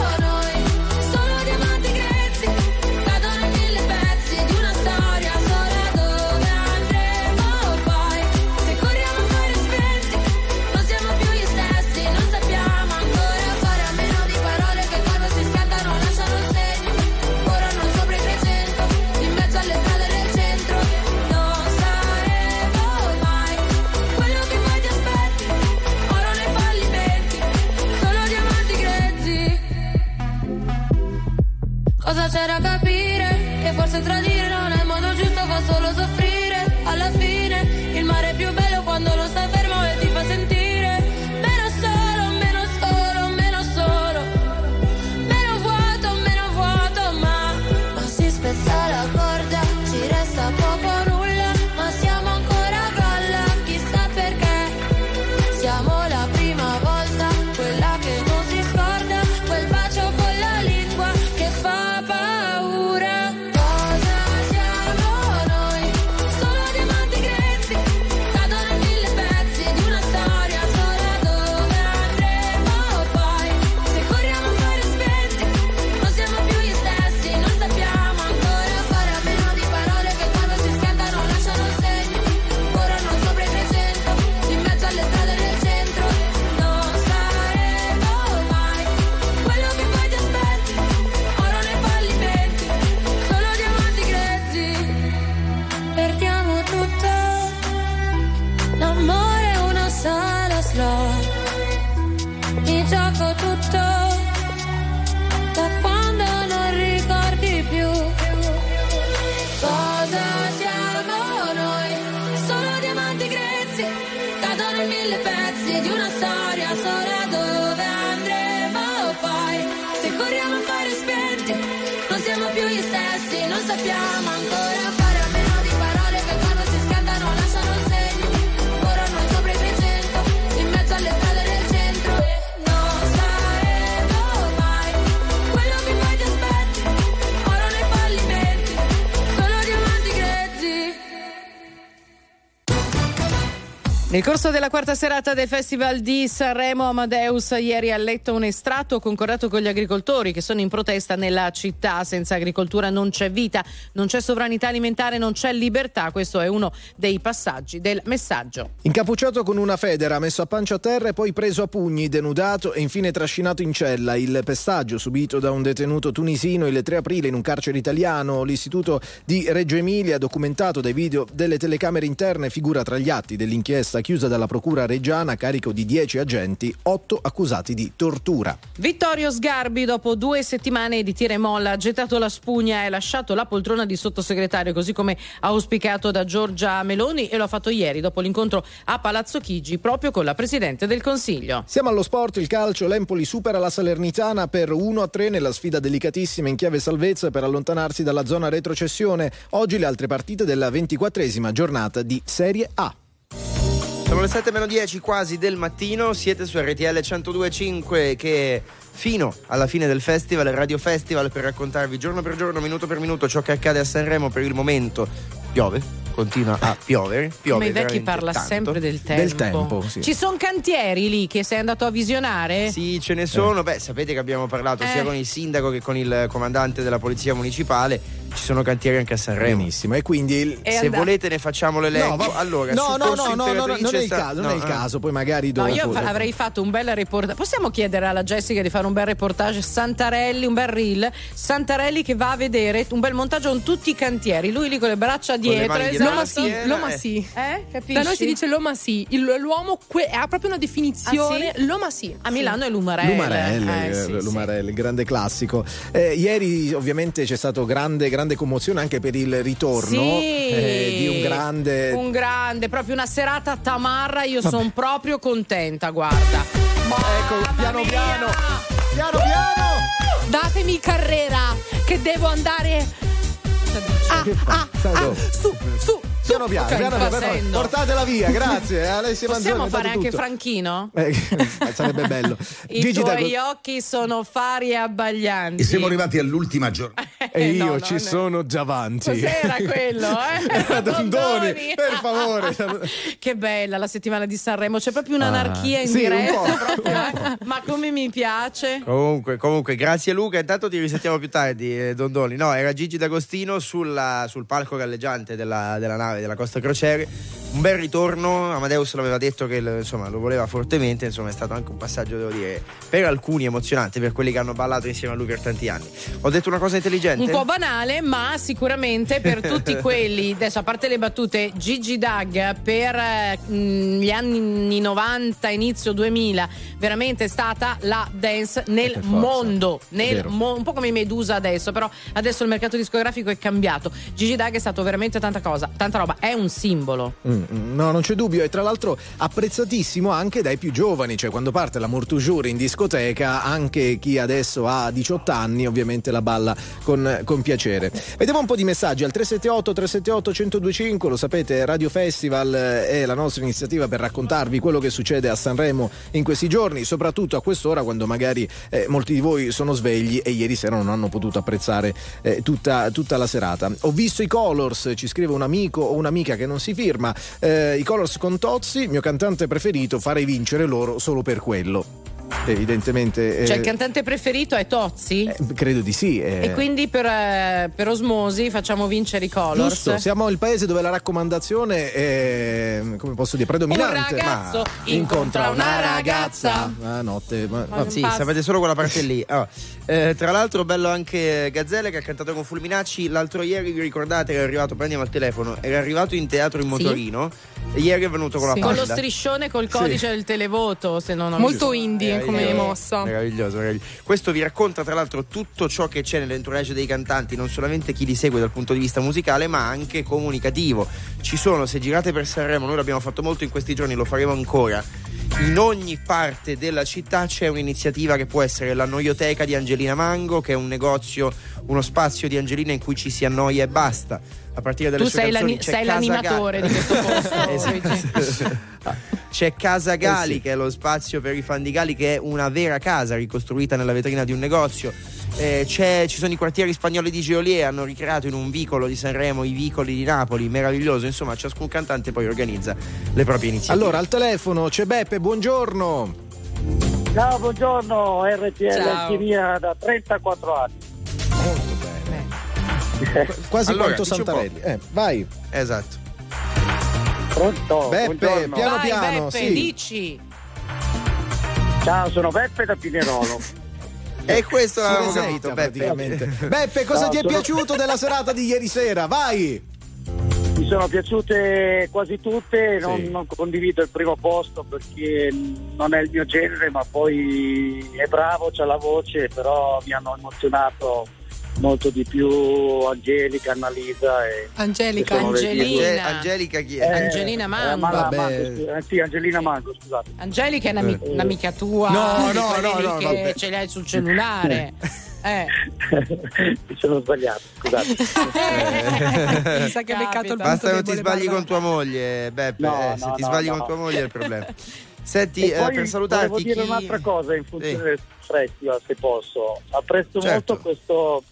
Nel corso della quarta serata del Festival di Sanremo, Amadeus ieri ha letto un estratto concordato con gli agricoltori che sono in protesta nella città. Senza agricoltura non c'è vita, non c'è sovranità alimentare, non c'è libertà. Questo è uno dei passaggi del messaggio. Incappucciato con una federa, messo a pancia a terra e poi preso a pugni, denudato e infine trascinato in cella. Il pestaggio subito da un detenuto tunisino il 3 aprile in un carcere italiano. L'istituto di Reggio Emilia, documentato dai video delle telecamere interne, figura tra gli atti dell'inchiesta chiusa dalla procura reggiana a carico di 10 agenti, 8 accusati di tortura. Vittorio Sgarbi, dopo due settimane di tira e molla, ha gettato la spugna e lasciato la poltrona di sottosegretario, così come auspicato da Giorgia Meloni, e lo ha fatto ieri dopo l'incontro a Palazzo Chigi proprio con la Presidente del Consiglio. Siamo allo sport, il calcio, l'Empoli supera la Salernitana per 1 a 3 nella sfida delicatissima in chiave salvezza per allontanarsi dalla zona retrocessione. Oggi le altre partite della ventiquattresima giornata di Serie A. Sono le 7 meno 10 quasi del mattino, siete su RTL 102.5 che fino alla fine del festival, il Radio Festival, per raccontarvi giorno per giorno, minuto per minuto ciò che accade a Sanremo per il momento piove, continua a piovere, piove Come i vecchi parla tanto. sempre del tempo. Del tempo, sì. Ci sono cantieri lì che sei andato a visionare? Sì, ce ne sono. Beh, sapete che abbiamo parlato Eh. sia con il sindaco che con il comandante della polizia municipale. Ci sono cantieri anche a Sanremo. Benissimo, e quindi il- È Se andato- volete ne facciamo l'elenco. va- allora, no, no, no, no, no, no, non è il caso, non è no, il ah. caso, poi magari No, dopo. io fa- avrei fatto un bel reportage. Possiamo chiedere alla Jessica di fare un bel reportage Santarelli, un bel reel. Santarelli che va a vedere un bel montaggio con tutti i cantieri. Lui lì con le braccia dietro. esatto. Loma sì, Piena, Loma eh. sì. Eh? Capisci? Da noi si dice Loma sì. Il- l'uomo que- ha proprio una definizione. Ah, sì? Loma sì. A Milano è Lumarelle. Lumarelli, Eh, eh, sì, sì. Lumarelli, il grande classico. Eh, ieri ovviamente c'è stato grande, grande commozione anche per il ritorno Sì. eh, di un grande... Un grande, proprio una serata tamarra. Io sono proprio contenta, guarda. Ecco, piano piano, piano piano! Datemi carrera che devo andare. Ah, ah, ah, dove? su, su. Piano piano, Ok, piano piano, passendo. portatela via, grazie. Alessia Possiamo Manzoni, fare anche tutto. Franchino? Eh, sarebbe bello. I Gigi tuoi occhi sono fari e abbaglianti. E siamo arrivati all'ultima giornata. E io no, ci no, no. sono già avanti. Cos'era quello, eh? Era Dondoni, per favore. Che bella la settimana di Sanremo, c'è proprio un'anarchia in sì, un diretta. eh. Ma come mi piace. Comunque, comunque, grazie Luca. Intanto ti risentiamo più tardi, eh, Dondoni. No, era Gigi D'Agostino sulla- sul palco galleggiante della, della nave della Costa Crociere. Un bel ritorno. Amadeus l'aveva detto che insomma, lo voleva fortemente. Insomma, è stato anche un passaggio, devo dire, per alcuni emozionante, per quelli che hanno ballato insieme a lui per tanti anni. Ho detto una cosa intelligente? Un po' banale, ma sicuramente per tutti quelli, adesso a parte le battute, Gigi Dag per eh, mh, gli anni 90, inizio 2000, veramente è stata la dance nel per forza. mondo, nel mo- un po' come i Medusa adesso, però adesso il mercato discografico è cambiato. Gigi Dag è stato veramente tanta cosa, tanta roba, è un simbolo. Mm, mm, No, non c'è dubbio, e tra l'altro apprezzatissimo anche dai più giovani, cioè quando parte la Mortujour in discoteca, anche chi adesso ha 18 anni ovviamente la balla con, con piacere. Vediamo un po' di messaggi al 378 378 1025, lo sapete, Radio Festival eh, è la nostra iniziativa per raccontarvi quello che succede a Sanremo in questi giorni, soprattutto a quest'ora quando magari eh, molti di voi sono svegli e ieri sera non hanno potuto apprezzare eh, tutta, tutta la serata. Ho visto i Colors, ci scrive un amico o un'amica che non si firma, eh, i Colors con Tozzi, mio cantante preferito, farei vincere loro solo per quello. Evidentemente... eh, Cioè il cantante preferito è Tozzi? eh, credo di sì. eh. E quindi per, eh, per osmosi facciamo vincere i Colors. Giusto, siamo il paese dove la raccomandazione è, come posso dire, predominante. Un ragazzo ma incontra una ragazza. Ah, notte, ma, Ma- Sì, Basta. sapete solo quella parte lì. Oh, eh, tra l'altro, bello anche Gazzelle che ha cantato con Fulminacci. L'altro ieri, vi ricordate, era arrivato, prendiamo il telefono, era arrivato in teatro in Sì. motorino. E ieri è venuto con Sì. la Con palla. lo striscione col codice del televoto, se non ho Molto visto. indie come mossa. Meraviglioso, meraviglioso. Questo vi racconta tra l'altro tutto ciò che c'è nell'entourage dei cantanti, non solamente chi li segue dal punto di vista musicale, ma anche comunicativo. Ci sono, se girate per Sanremo, noi l'abbiamo fatto molto in questi giorni, lo faremo ancora. In ogni parte della città c'è un'iniziativa che può essere la noioteca di Angelina Mango, che è un negozio, uno spazio di Angelina in cui ci si annoia e basta. A partire dalle Tu sue sei, canzoni l'ani- sei l'animatore Ga- di questo posto. Esatto. C'è Casa Gali, Eh sì. che è lo spazio per i fan di Gali, che è una vera casa ricostruita nella vetrina di un negozio. Eh, c'è- ci sono i quartieri spagnoli di Geolier, hanno ricreato in un vicolo di Sanremo i vicoli di Napoli, meraviglioso. Insomma, ciascun cantante poi organizza le proprie iniziative. Allora, al telefono c'è Beppe, buongiorno. Ciao, buongiorno RTL Ciao. Alchiria da 34 anni. Quasi Allora, quanto. Santarelli. Eh, vai. Esatto. Pronto? Beppe, buongiorno. piano Vai, piano, Beppe, sì. dici. Ciao, sono Beppe da Pinerolo. E questo Resetta, capito, Beppe. praticamente. Beppe, cosa No, ti è sono- piaciuto della serata di ieri sera? Vai! Mi sono piaciute quasi tutte, non, Sì. non condivido il primo posto perché non è il mio genere, ma poi è bravo, c'ha la voce, però mi hanno emozionato molto di più Angelica, Annalisa e Angelica, Angelina. Ange- Angelika chi è? Eh, Angelina eh, Mango. ma- Vabbè. Mango, scusa, eh, sì, Angelina Mango, scusate. Angelica è un'ami- un'amica tua. No, no, no, no, che vabbè. ce l'hai sul cellulare. Eh. Mi sono sbagliato, scusate. Mi sa che ha beccato il Basta che non ti sbagli Barbara. con tua moglie, Beppe. No, eh, se no, ti no, sbagli no. con tua moglie è il problema. Senti, eh, poi per salutarti. volevo dire chi- un'altra cosa in funzione Sì. del festival, se posso. Apprezzo Certo. molto questo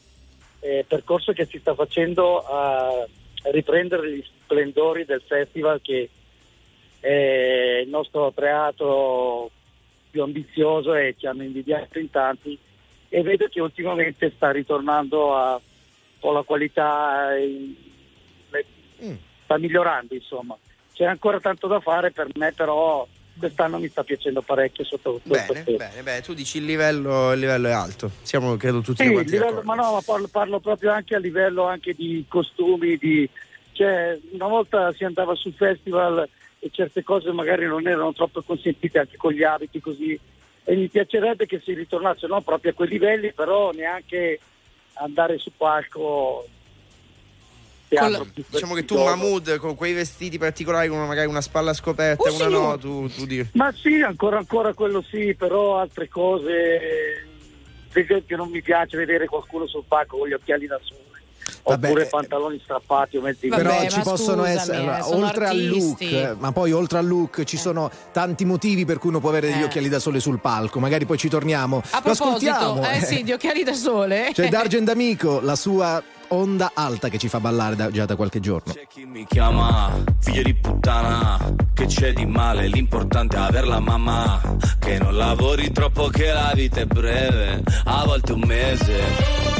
eh, percorso che si sta facendo a riprendere gli splendori del festival che è il nostro teatro più ambizioso e ci hanno invidiato in tanti e vedo che ultimamente sta ritornando a con la qualità e- Mm. sta migliorando insomma c'è ancora tanto da fare per me però quest'anno mi sta piacendo parecchio sotto Bene, bene, bene, tu dici il livello, il livello è alto. Siamo credo tutti Sì, quanti livello- ma no, ma parlo, parlo proprio anche a livello anche di costumi, di, cioè una volta si andava sul festival e certe cose magari non erano troppo consentite anche con gli abiti così e mi piacerebbe che si ritornasse non proprio a quei livelli, però neanche andare su palco teatro più Diciamo che tu. Mahmood con quei vestiti particolari come magari una spalla scoperta e Oh, una signor. no, tu, tu dici Ma sì, ancora ancora quello sì, però altre cose, eh, per esempio non mi piace vedere qualcuno sul palco con gli occhiali da sole, Vabbè, oppure eh, pantaloni strappati o mezzi Però Vabbè, ci ma possono scusami, essere, eh, oltre al look, artisti. eh, ma poi oltre al look ci sono tanti motivi per cui uno può avere degli Eh. occhiali da sole sul palco. Magari poi ci torniamo. A Lo proposito, ascoltiamo. eh sì, di occhiali da sole. C'è Dargen D'Amico, la sua onda alta che ci fa ballare da- già da qualche giorno. Chi mi chiama figlio di puttana Che c'è di male L'importante è aver la mamma Che non lavori troppo che la vita è breve A volte un mese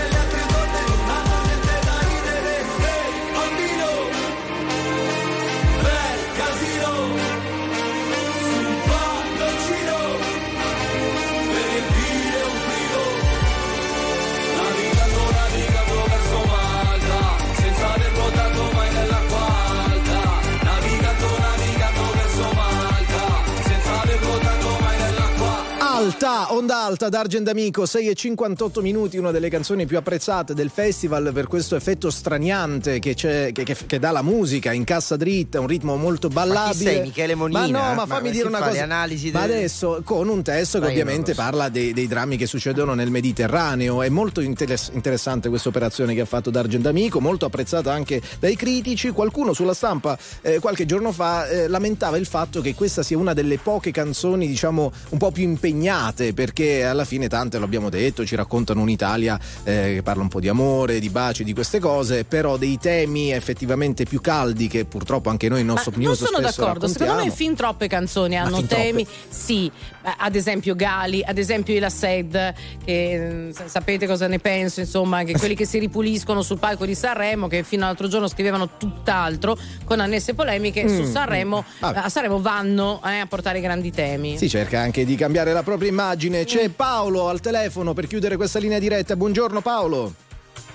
Stop. Onda alta d'Argent Amico, 6 e 58 minuti, una delle canzoni più apprezzate del festival per questo effetto straniante che, c'è, che, che- che dà la musica in cassa dritta, un ritmo molto ballabile. sei, Michele Monina? Ma no, ma Ma fammi che dire una cosa. analisi Ma adesso con un testo che Ma ovviamente parla dei, dei drammi che succedono nel Mediterraneo. È molto interess- interessante questa operazione che ha fatto d'Argent Amico, molto apprezzata anche dai critici. Qualcuno sulla stampa eh, qualche giorno fa eh, lamentava il fatto che questa sia una delle poche canzoni, diciamo, un po' più impegnate, perché alla fine tante lo abbiamo detto, ci raccontano un'Italia eh, che parla un po' di amore, di baci, di queste cose, però dei temi effettivamente più caldi che purtroppo anche noi in nostro Non news sono d'accordo, secondo me fin troppe canzoni Ma hanno temi, sì, eh, ad esempio Gali, ad esempio Ila Sed, che sa- sapete cosa ne penso, insomma, che quelli che si ripuliscono sul palco di Sanremo, che fino all'altro giorno scrivevano tutt'altro, con annesse polemiche, su Mm, Sanremo, mm. A Sanremo vanno eh, a portare grandi temi. Si cerca anche di cambiare la propria immagine. C'è Mm. Paolo al telefono per chiudere questa linea diretta. Buongiorno Paolo.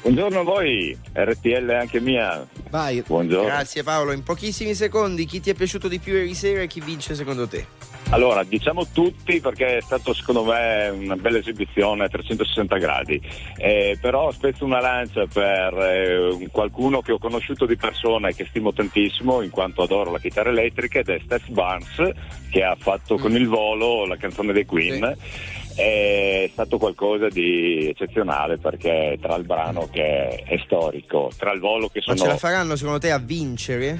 Buongiorno a voi, RTL anche mia. Vai. Buongiorno. Grazie Paolo, in pochissimi secondi chi ti è piaciuto di più ieri sera e chi vince secondo te? Allora, diciamo tutti perché è stato secondo me una bella esibizione a 360 gradi, Eh, però spezzo una lancia per eh, un- qualcuno che ho conosciuto di persona e che stimo tantissimo in quanto adoro la chitarra elettrica ed è Steph Barnes che ha fatto con il volo la canzone dei Queen. È stato qualcosa di eccezionale perché tra il brano che è storico, tra il volo che Ma sono... ce la faranno secondo te a vincere?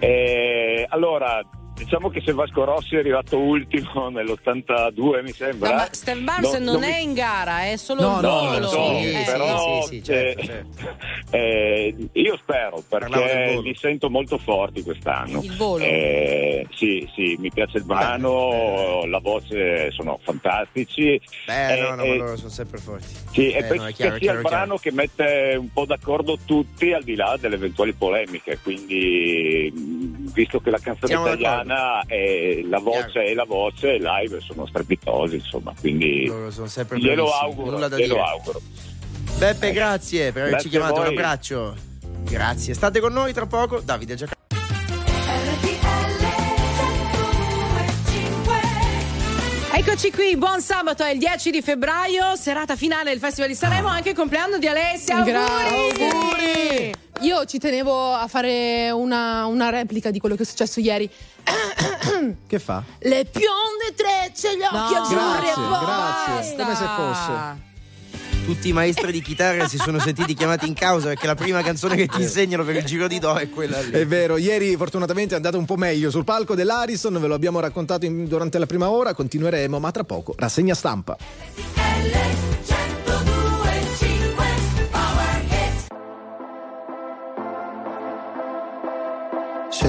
Eh, allora, diciamo che se Vasco Rossi è arrivato ultimo nell'82, mi sembra. No, ma Steph Barnes no- non, mi- è in gara, è solo No, un no, so, Eh, però sì, sì, eh, certo, eh, io spero perché li sento molto forti quest'anno. Il volo? Eh, sì, sì, mi piace il brano, la voce sono fantastici. Beh, Eh, no, no, eh, ma loro sono sempre forti. sì, e penso no, è che chiaro, sia chiaro, il è chiaro. brano che mette un po' d'accordo tutti al di là delle eventuali polemiche, quindi mh, visto che la canzone Siamo italiana è la voce e la voce, live sono strepitosi, insomma, quindi Loro sono sempre glielo auguro, nulla da glielo dire. auguro. Beppe, grazie per averci Grazie a chiamato, un voi. abbraccio. Grazie, state con noi tra poco. Davide Giacomo. Eccoci qui, buon sabato, è il 10 di febbraio, serata finale del Festival di Sanremo, anche il compleanno di Alessia. Auguri! Grazie. Io ci tenevo a fare una, una replica di quello che è successo ieri. Che fa? Le bionde trecce, gli occhi No. azzurri Grazie, basta. grazie. Come se fosse. Tutti i maestri di chitarra si sono sentiti chiamati in causa perché la prima canzone che ti insegnano per il giro di Do è quella lì. È vero, ieri fortunatamente è andato un po' meglio sul palco dell'Ariston, ve lo abbiamo raccontato in- durante la prima ora, continueremo, ma tra poco rassegna stampa. Se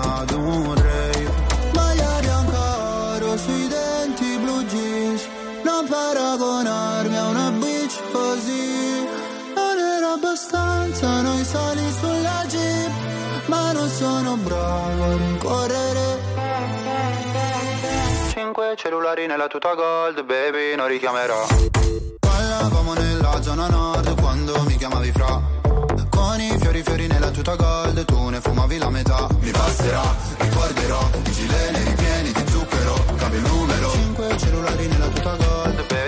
cellulari nella tuta gold, baby, non richiamerò. Ballavamo nella zona nord quando mi chiamavi fra. Con i fiori fiori nella tuta gold, tu ne fumavi la metà. Mi passerà, ricorderò, i gileni ripieni di zucchero, cambio il numero. Cinque cellulari nella tuta gold, baby,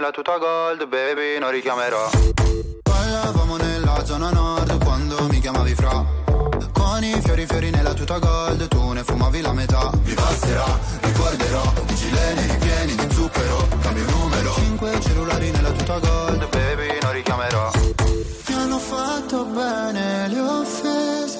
nella tuta gold, baby, non richiamerò. Ballavamo nella zona nord quando mi chiamavi fra. Con i fiori fiori nella tuta gold, tu ne fumavi la metà. Mi passerà, ricorderò, i gileni ripieni di zucchero, cambio numero. Cinque cellulari nella tuta gold, baby, non richiamerò. Mi hanno fatto bene le offese.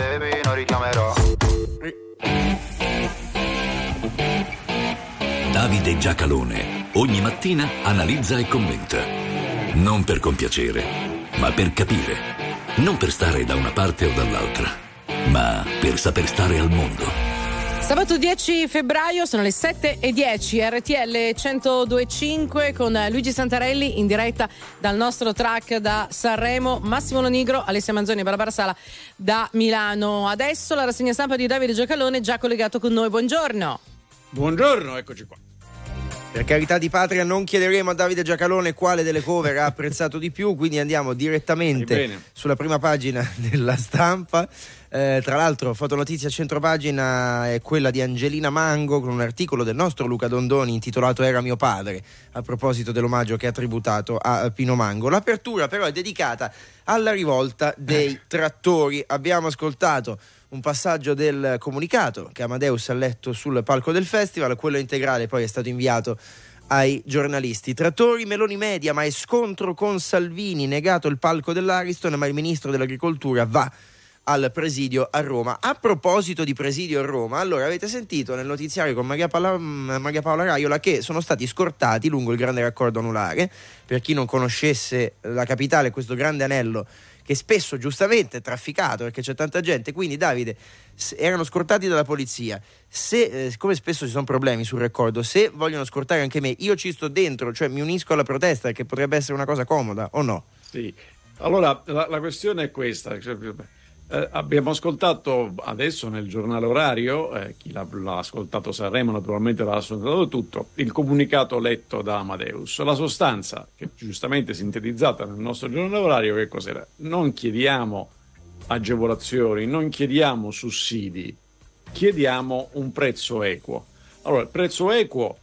Baby non richiamerò Davide Giacalone ogni mattina analizza e commenta. Non per compiacere, ma per capire. Non per stare da una parte o dall'altra, ma per saper stare al mondo. Sabato 10 febbraio sono le 7 e 10 RTL 1025 con Luigi Santarelli in diretta dal nostro track da Sanremo, Massimo Lonigro, Alessia Manzoni e Barbara Sala da Milano. Adesso la rassegna stampa di Davide Giacalone già collegato con noi. Buongiorno. Buongiorno, eccoci qua. Per carità di patria non chiederemo a Davide Giacalone quale delle cover ha apprezzato di più, quindi andiamo direttamente sulla prima pagina della stampa. Eh, tra l'altro, fotonotizia centropagina è quella di Angelina Mango con un articolo del nostro Luca Dondoni intitolato Era mio padre, a proposito dell'omaggio che ha tributato a Pino Mango. L'apertura però è dedicata alla rivolta dei trattori. Abbiamo ascoltato un passaggio del comunicato che Amadeus ha letto sul palco del festival, quello integrale poi è stato inviato ai giornalisti. Trattori, Meloni media, ma è scontro con Salvini, negato il palco dell'Ariston, ma il ministro dell'agricoltura va al presidio a Roma. A proposito di presidio a Roma, allora avete sentito nel notiziario con Maria Paola, Maria Paola Raiola che sono stati scortati lungo il grande raccordo anulare. Per chi non conoscesse la capitale, questo grande anello che spesso giustamente è trafficato perché c'è tanta gente, quindi Davide erano scortati dalla polizia. Se, eh, come spesso ci sono problemi sul raccordo, se vogliono scortare anche me, io ci sto dentro, cioè mi unisco alla protesta che potrebbe essere una cosa comoda o no? Sì. Allora, la, la questione è questa. Eh, abbiamo ascoltato adesso nel giornale orario, eh, chi l'ha, l'ha ascoltato Sanremo naturalmente l'ha ascoltato tutto, il comunicato letto da Amadeus. La sostanza, che giustamente sintetizzata nel nostro giornale orario, che cos'era? Non chiediamo agevolazioni, non chiediamo sussidi, chiediamo un prezzo equo. Allora, il prezzo equo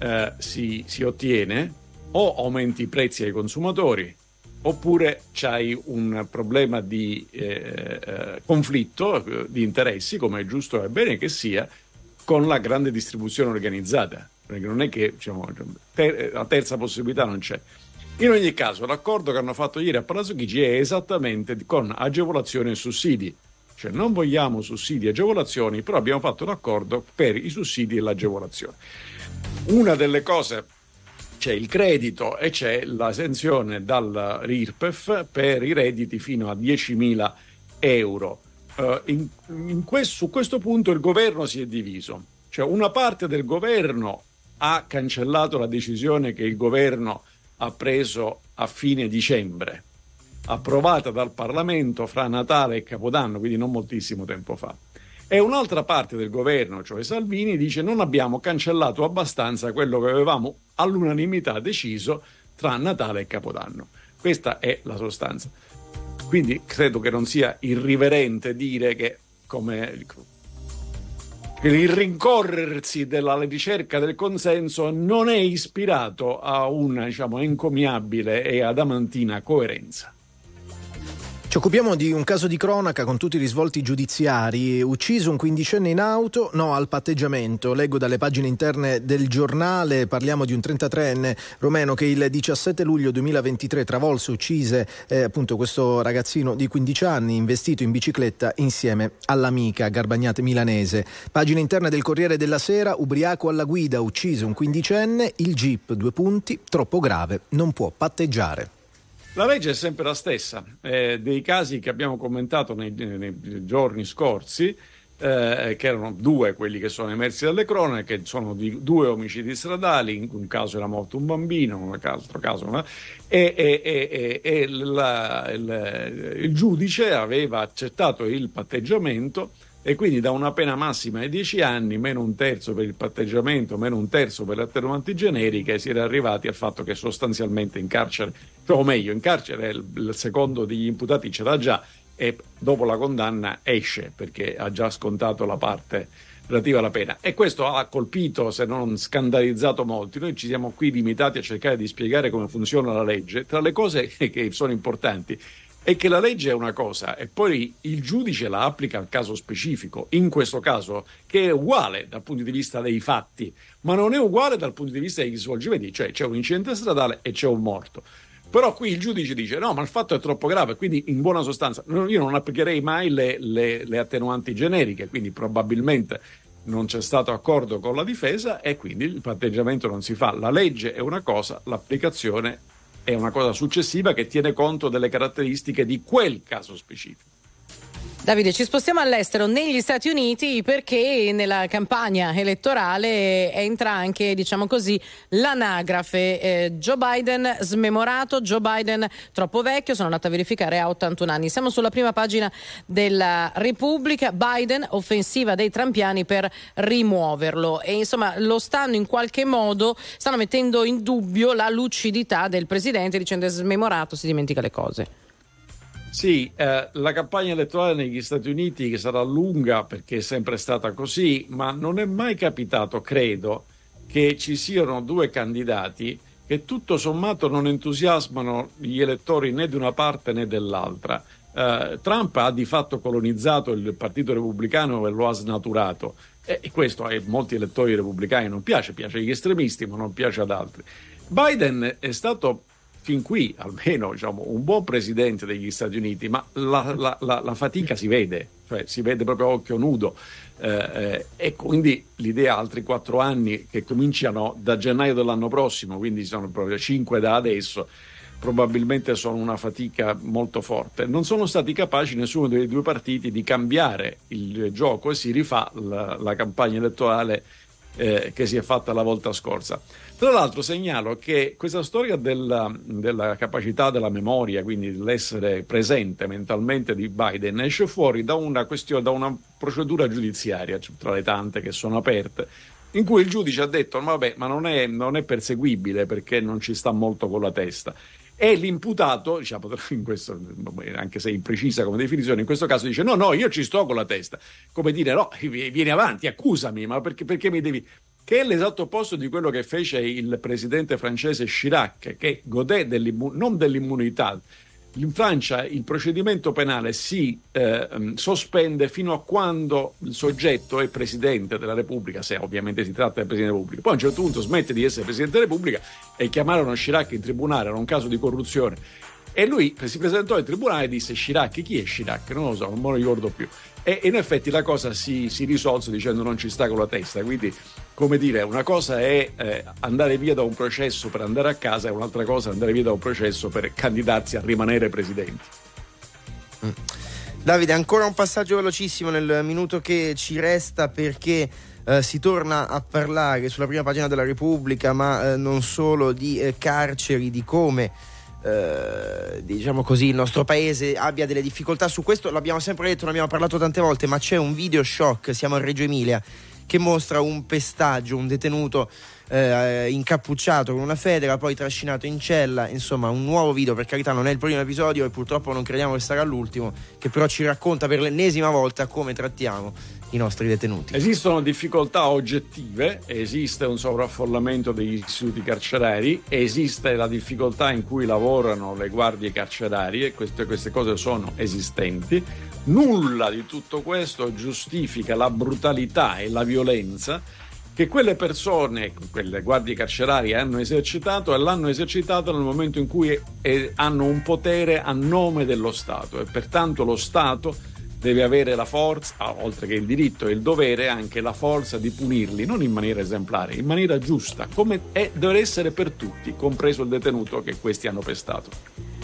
eh, si, si ottiene o aumenti i prezzi ai consumatori oppure c'hai un problema di eh, eh, conflitto eh, di interessi, come è giusto e bene che sia, con la grande distribuzione organizzata. Perché non è che diciamo, ter- la terza possibilità non c'è. In ogni caso, l'accordo che hanno fatto ieri a Palazzo Chigi è esattamente con agevolazioni e sussidi. Cioè non vogliamo sussidi e agevolazioni, però abbiamo fatto un accordo per i sussidi e l'agevolazione. Una delle cose c'è il credito e c'è l'esenzione dal RIRPEF per i redditi fino a 10.000 euro. Uh, in, in questo, su questo punto il governo si è diviso, cioè una parte del governo ha cancellato la decisione che il governo ha preso a fine dicembre approvata dal Parlamento fra Natale e Capodanno, quindi non moltissimo tempo fa. E un'altra parte del governo, cioè Salvini, dice non abbiamo cancellato abbastanza quello che avevamo all'unanimità deciso tra Natale e Capodanno. Questa è la sostanza. Quindi credo che non sia irriverente dire che come il rincorrersi della ricerca del consenso non è ispirato a una diciamo, encomiabile e adamantina coerenza. Ci occupiamo di un caso di cronaca con tutti i risvolti giudiziari. Ucciso un quindicenne in auto, no al patteggiamento. Leggo dalle pagine interne del giornale, parliamo di un 33enne romeno che il 17 luglio 2023 travolse, uccise eh, appunto questo ragazzino di 15 anni investito in bicicletta insieme all'amica Garbagnate milanese. Pagine interne del Corriere della Sera, ubriaco alla guida, ucciso un quindicenne, il jeep, due punti, troppo grave, non può patteggiare. La legge è sempre la stessa. Eh, dei casi che abbiamo commentato nei, nei giorni scorsi, eh, che erano due quelli che sono emersi dalle cronache, sono di due omicidi stradali, in un caso era morto un bambino, in un altro caso una, e, e, e, e la, il, il giudice aveva accettato il patteggiamento e quindi da una pena massima di 10 anni, meno un terzo per il patteggiamento, meno un terzo per le attenuanti generiche, si era arrivati al fatto che sostanzialmente in carcere, cioè, o meglio, in carcere il secondo degli imputati ce l'ha già e dopo la condanna esce perché ha già scontato la parte relativa alla pena. E questo ha colpito, se non scandalizzato molti. Noi ci siamo qui limitati a cercare di spiegare come funziona la legge. Tra le cose che sono importanti è che la legge è una cosa e poi il giudice la applica al caso specifico, in questo caso che è uguale dal punto di vista dei fatti, ma non è uguale dal punto di vista degli svolgimenti, cioè c'è un incidente stradale e c'è un morto. Però qui il giudice dice no, ma il fatto è troppo grave, quindi in buona sostanza io non applicherei mai le, le, le attenuanti generiche, quindi probabilmente non c'è stato accordo con la difesa e quindi il patteggiamento non si fa. La legge è una cosa, l'applicazione è una cosa successiva che tiene conto delle caratteristiche di quel caso specifico. Davide, ci spostiamo all'estero, negli Stati Uniti, perché nella campagna elettorale entra anche, diciamo così, l'anagrafe. Eh, Joe Biden smemorato, Joe Biden troppo vecchio, sono andata a verificare, ha 81 anni. Siamo sulla prima pagina della Repubblica, Biden, offensiva dei trampiani per rimuoverlo. E insomma lo stanno in qualche modo, stanno mettendo in dubbio la lucidità del presidente dicendo è smemorato, si dimentica le cose. Sì, eh, la campagna elettorale negli Stati Uniti sarà lunga perché è sempre stata così, ma non è mai capitato, credo, che ci siano due candidati che tutto sommato non entusiasmano gli elettori né di una parte né dell'altra. Eh, Trump ha di fatto colonizzato il Partito Repubblicano e lo ha snaturato e questo a molti elettori repubblicani non piace, piace agli estremisti ma non piace ad altri. Biden è stato fin qui almeno diciamo, un buon presidente degli Stati Uniti, ma la, la, la, la fatica si vede, cioè si vede proprio a occhio nudo. Eh, eh, e quindi l'idea altri quattro anni che cominciano da gennaio dell'anno prossimo, quindi sono proprio cinque da adesso, probabilmente sono una fatica molto forte. Non sono stati capaci nessuno dei due partiti di cambiare il gioco e si rifà la, la campagna elettorale eh, che si è fatta la volta scorsa. Tra l'altro segnalo che questa storia della, della, capacità della memoria, quindi dell'essere presente mentalmente di Biden, esce fuori da una, questione, da una procedura giudiziaria, cioè, tra le tante che sono aperte, in cui il giudice ha detto vabbè ma non è, non è perseguibile perché non ci sta molto con la testa e l'imputato, diciamo, questo, anche se imprecisa come definizione, in questo caso dice no, no, io ci sto con la testa. Come dire, no, vieni avanti, accusami, ma perché, perché mi devi che è l'esatto opposto di quello che fece il presidente francese Chirac, che godè dell'immun- non dell'immunità. In Francia il procedimento penale si eh, sospende fino a quando il soggetto è presidente della Repubblica, se ovviamente si tratta del presidente della Repubblica. Poi a un certo punto smette di essere presidente della Repubblica e chiamarono Chirac in tribunale, era un caso di corruzione. E lui si presentò in tribunale e disse Chirac, chi è Chirac? Non lo so, non me lo ricordo più. E in effetti la cosa si, si risolse dicendo non ci sta con la testa, quindi come dire, una cosa è eh, andare via da un processo per andare a casa e un'altra cosa è andare via da un processo per candidarsi a rimanere presidenti. Mm. Davide, ancora un passaggio velocissimo nel minuto che ci resta perché eh, si torna a parlare sulla prima pagina della Repubblica, ma eh, non solo di eh, carceri, di come eh, diciamo così, il nostro paese abbia delle difficoltà su questo. L'abbiamo sempre detto, ne abbiamo parlato tante volte, ma c'è un video shock, siamo a Reggio Emilia, che mostra un pestaggio, un detenuto eh, incappucciato con una federa, poi trascinato in cella. Insomma, un nuovo video, per carità, non è il primo episodio e purtroppo non crediamo che sarà l'ultimo, che però ci racconta per l'ennesima volta come trattiamo i nostri detenuti. Esistono difficoltà oggettive, esiste un sovraffollamento degli istituti carcerari, esiste la difficoltà in cui lavorano le guardie carcerarie, queste, queste cose sono esistenti. Nulla di tutto questo giustifica la brutalità e la violenza che quelle persone, quelle guardie carcerarie hanno esercitato e l'hanno esercitato nel momento in cui eh, hanno un potere a nome dello Stato e pertanto lo Stato deve avere la forza, ah, oltre che il diritto e il dovere, anche la forza di punirli, non in maniera esemplare, in maniera giusta, come è, deve essere per tutti, compreso il detenuto che questi hanno pestato.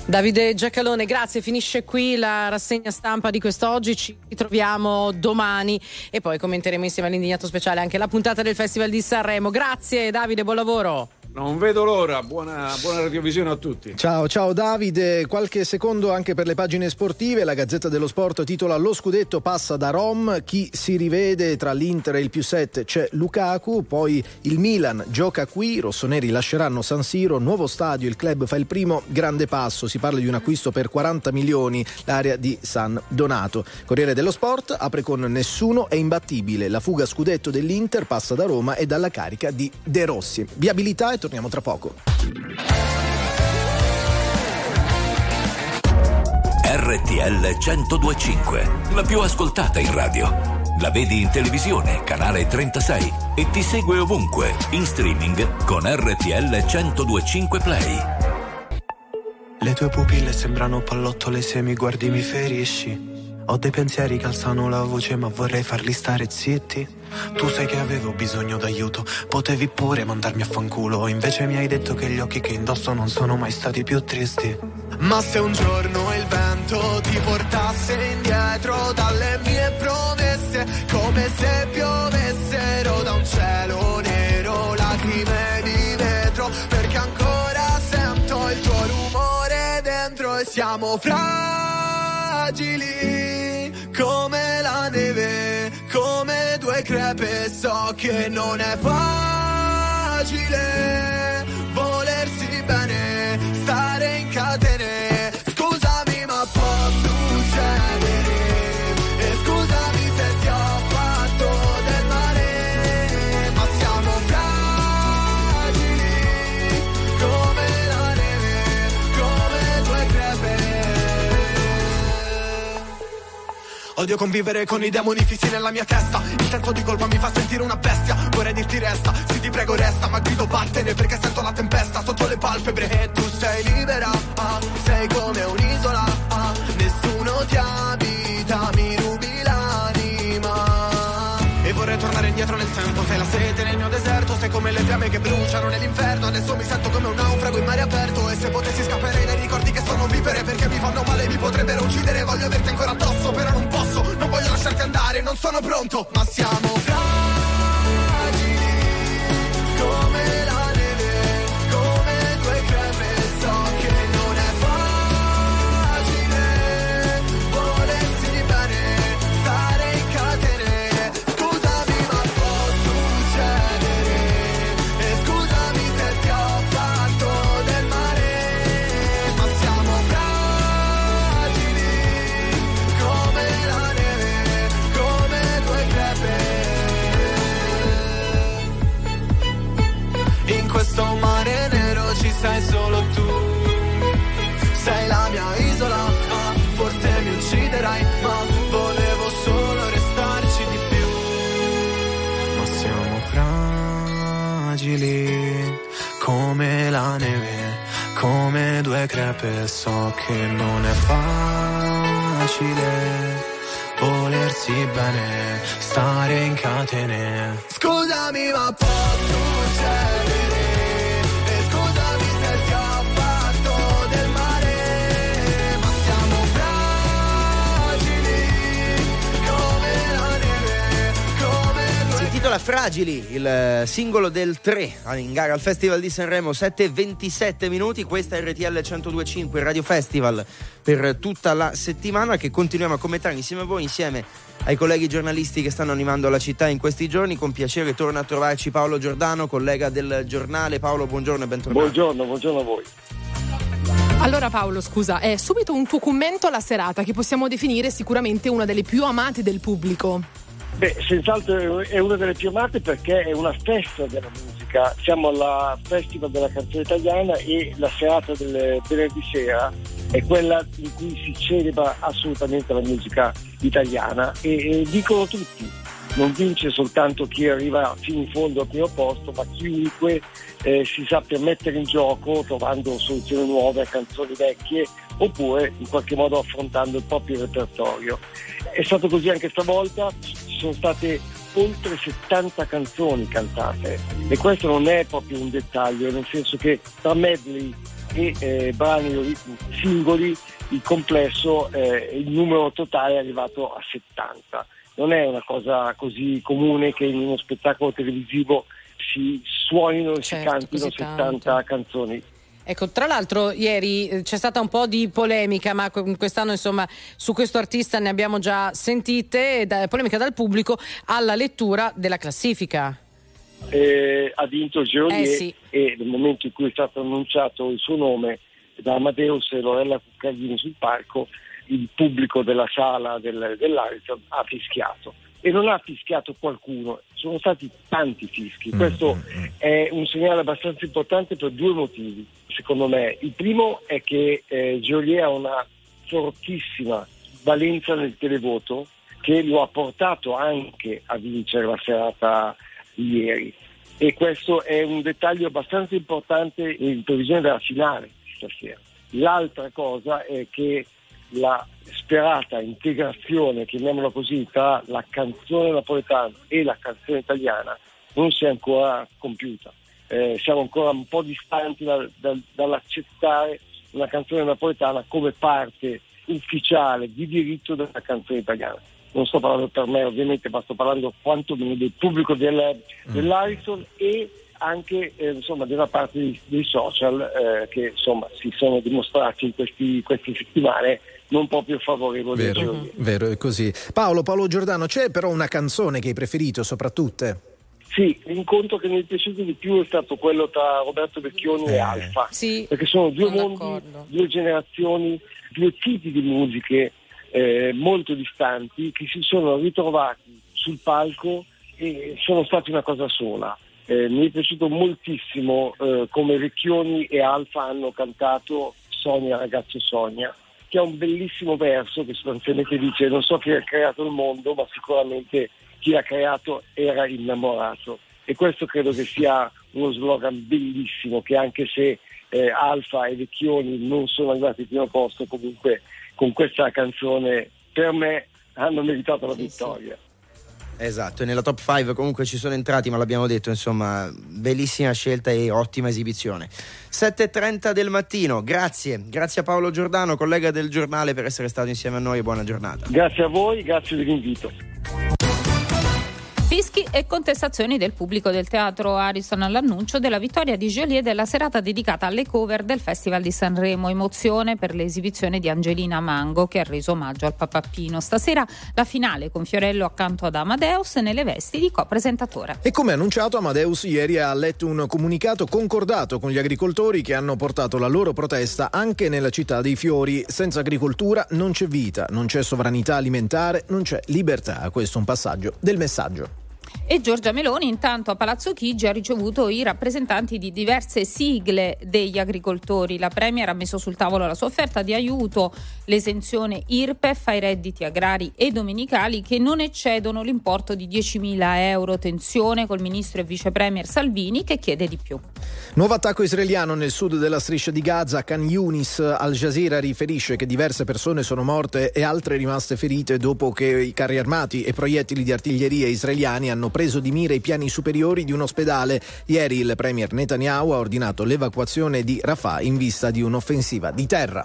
Davide Giacalone, grazie. Finisce qui la rassegna stampa di quest'oggi. Ci ritroviamo domani e poi commenteremo insieme all'indignato speciale anche la puntata del Festival di Sanremo. Grazie Davide, buon lavoro. Non vedo l'ora, buona, buona radiovisione a tutti. Ciao, ciao Davide, qualche secondo anche per le pagine sportive. La Gazzetta dello Sport titola Lo scudetto passa da Rom, chi si rivede tra l'Inter e il più 7 c'è Lukaku, poi il Milan gioca qui, i rossoneri lasceranno San Siro, nuovo stadio, il club fa il primo grande passo, si parla di un acquisto per 40 milioni, l'area di San Donato. Corriere dello Sport apre con Nessuno è imbattibile, la fuga scudetto dell'Inter passa da Roma e dalla carica di De Rossi. Viabilità e torniamo tra poco. RTL 1025, la più ascoltata in radio. La vedi in televisione, canale 36 e ti segue ovunque, in streaming con RTL 1025 Play. Le tue pupille sembrano pallottole se mi guardi mi ferisci. Ho dei pensieri che alzano la voce ma vorrei farli stare zitti. Tu sai che avevo bisogno d'aiuto, potevi pure mandarmi a fanculo. Invece mi hai detto che gli occhi che indosso non sono mai stati più tristi. Ma se un giorno il vento ti portasse indietro dalle mie promesse, come se piovessero da un cielo nero, lacrime di vetro, perché ancora sento il tuo rumore dentro e siamo fragili come la neve, come due crepe, so che non è facile Odio convivere con i demoni fissi nella mia testa. Il senso di colpa mi fa sentire una bestia. Vorrei dirti resta, sì ti prego resta Ma grido vattene perché sento la tempesta Sotto le palpebre. E tu sei libera ah, Sei come un'isola ah, Nessuno ti abita, mi rubi l'anima. E vorrei tornare indietro nel tempo Sei la sete nel mio deserto Sei come le fiamme che bruciano nell'inferno. Adesso mi sento come un naufrago in mare aperto E se potessi scapperei dai ricordi che sono vivere Perché mi fanno male, mi potrebbero uccidere. Voglio averti ancora addosso, però non non sono pronto Ma siamo fragili Come due crepe. So che non è facile volersi bene, stare in catene. Scusami, ma può succedere. Voilà, Fragili, il eh, singolo del 3 in gara al Festival di Sanremo, 7-27 minuti, questa è RTL 1025, il Radio Festival per tutta la settimana che continuiamo a commentare insieme a voi, insieme ai colleghi giornalisti che stanno animando la città in questi giorni. Con piacere torna a trovarci Paolo Giordano, collega del giornale. Paolo, buongiorno e bentornato. Buongiorno, buongiorno a voi. Allora Paolo, scusa, è subito un tuo commento alla serata che possiamo definire sicuramente una delle più amate del pubblico. Beh, senz'altro è una delle più amate perché è una festa della musica. Siamo alla Festival della canzone italiana e la serata del venerdì sera è quella in cui si celebra assolutamente la musica italiana e, e dicono tutti, non vince soltanto chi arriva fino in fondo al primo posto, ma chiunque eh, si sappia mettere in gioco trovando soluzioni nuove a canzoni vecchie oppure in qualche modo affrontando il proprio repertorio. È stato così anche stavolta, ci sono state oltre 70 canzoni cantate e questo non è proprio un dettaglio, nel senso che tra medley e eh, brani singoli il complesso, eh, il numero totale è arrivato a 70. Non è una cosa così comune che in uno spettacolo televisivo si suonino e si Certo, cantino così 70 tanto. canzoni. Ecco, tra l'altro ieri eh, c'è stata un po' di polemica, ma que- quest'anno insomma su questo artista ne abbiamo già sentite, da- polemica dal pubblico alla lettura della classifica. Eh, ha vinto Geolier Eh, sì. e nel momento in cui è stato annunciato il suo nome da Amadeus e Lorella Cuccaglini sul palco, il pubblico della sala del, dell'Ariston ha fischiato. E non ha fischiato qualcuno, sono stati tanti fischi. Questo è un segnale abbastanza importante per due motivi, secondo me. Il primo è che eh, Geolier ha una fortissima valenza nel televoto che lo ha portato anche a vincere la serata di ieri. E questo è un dettaglio abbastanza importante in previsione della finale stasera. L'altra cosa è che la sperata integrazione, chiamiamola così, tra la canzone napoletana e la canzone italiana non si è ancora compiuta. Eh, siamo ancora un po' distanti dal- dal- dall'accettare una canzone napoletana come parte ufficiale di diritto della canzone italiana. Non sto parlando per me ovviamente, ma sto parlando quantomeno del pubblico del, dell'Arison e anche eh, insomma, della parte dei, dei social eh, che insomma, si sono dimostrati in questi- queste settimane non proprio favorevoli Vero, Geolier. vero, è così. Paolo, Paolo Giordano, c'è però una canzone che hai preferito soprattutto? Sì, l'incontro che mi è piaciuto di più è stato quello tra Roberto Vecchioni e Alfa, perché sono due mondi, due generazioni, due tipi di musiche eh, molto distanti che si sono ritrovati sul palco e sono stati una cosa sola. Eh, mi è piaciuto moltissimo eh, come Vecchioni e Alfa hanno cantato Sonia, ragazzo Sonia, che ha un bellissimo verso che sostanzialmente dice non so chi ha creato il mondo, ma sicuramente chi l'ha creato era innamorato. E questo credo che sia uno slogan bellissimo che anche se eh, Alfa e Vecchioni non sono arrivati al primo posto, comunque con questa canzone per me hanno meritato la vittoria. Esatto, e nella top 5 comunque ci sono entrati, ma l'abbiamo detto, insomma, bellissima scelta e ottima esibizione. 7.30 del mattino, grazie, grazie a Paolo Giordano, collega del giornale, per essere stato insieme a noi buona giornata. Grazie a voi, grazie dell'invito. Fischi e contestazioni del pubblico del teatro Harrison all'annuncio della vittoria di Geolier della serata dedicata alle cover del Festival di Sanremo. Emozione per l'esibizione di Angelina Mango che ha reso omaggio al papappino. Stasera la finale con Fiorello accanto ad Amadeus nelle vesti di copresentatore. E come annunciato, Amadeus ieri ha letto un comunicato concordato con gli agricoltori che hanno portato la loro protesta anche nella città dei fiori. Senza agricoltura non c'è vita, non c'è sovranità alimentare, non c'è libertà. Questo è un passaggio del messaggio. E Giorgia Meloni intanto a Palazzo Chigi ha ricevuto i rappresentanti di diverse sigle degli agricoltori. La Premier ha messo sul tavolo la sua offerta di aiuto, l'esenzione IRPEF ai redditi agrari e domenicali che non eccedono l'importo di 10.000 euro. Tensione col ministro e vice Premier Salvini che chiede di più. Nuovo attacco israeliano nel sud della striscia di Gaza, Khan Yunis. Al Jazeera riferisce che diverse persone sono morte e altre rimaste ferite dopo che i carri armati e proiettili di artiglieria israeliani hanno preso di mira i piani superiori di un ospedale. Ieri il premier Netanyahu ha ordinato l'evacuazione di Rafah in vista di un'offensiva di terra.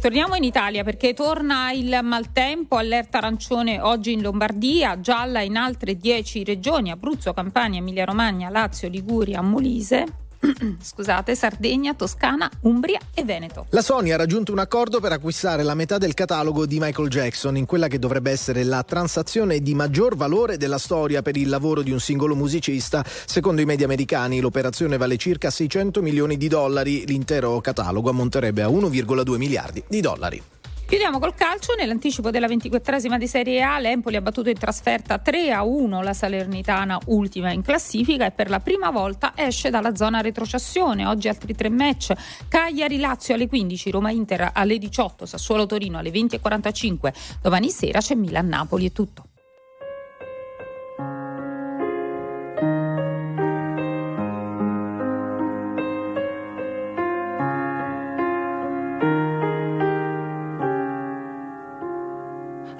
Torniamo in Italia perché torna il maltempo, allerta arancione oggi in Lombardia, gialla in altre 10 regioni, Abruzzo, Campania, Emilia Romagna, Lazio, Liguria, Molise. Scusate, Sardegna, Toscana, Umbria e Veneto. La Sony ha raggiunto un accordo per acquistare la metà del catalogo di Michael Jackson in quella che dovrebbe essere la transazione di maggior valore della storia per il lavoro di un singolo musicista. Secondo i media americani l'operazione vale circa 600 milioni di dollari, l'intero catalogo ammonterebbe a 1,2 miliardi di dollari. Chiudiamo col calcio, nell'anticipo della ventiquattresima di Serie A l'Empoli ha battuto in trasferta 3 a 1 la Salernitana ultima in classifica e per la prima volta esce dalla zona retrocessione. Oggi altri tre match, Cagliari-Lazio alle 15, Roma-Inter alle 18, Sassuolo-Torino alle 20.45, domani sera c'è Milan-Napoli, è tutto.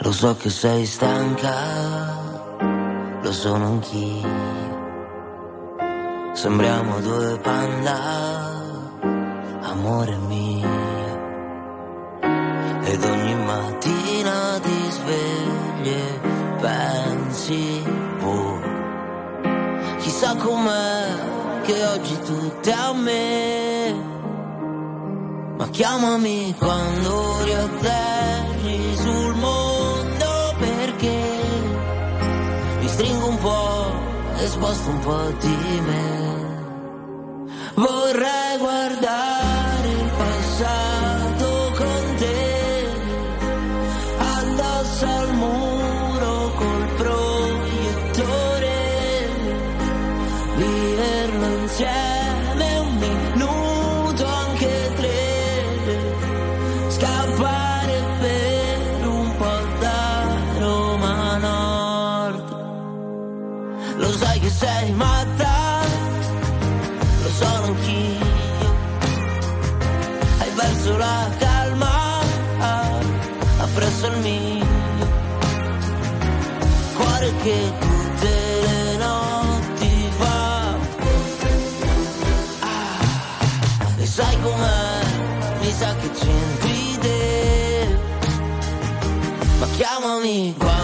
Lo so che sei stanca, lo sono anch'io. Sembriamo due panda, amore mio. Ed ogni mattina ti svegli e pensi, boh, chissà com'è che oggi è a me. Ma chiamami quando sul sposto un po' di me. Vorrei guardare sei matta, lo sono anch'io. Hai perso la calma, appresso il mio. Cuore che tutte le notti fa. Ah, e sai com'è? Mi sa che c'entri te. Ma chiamami quando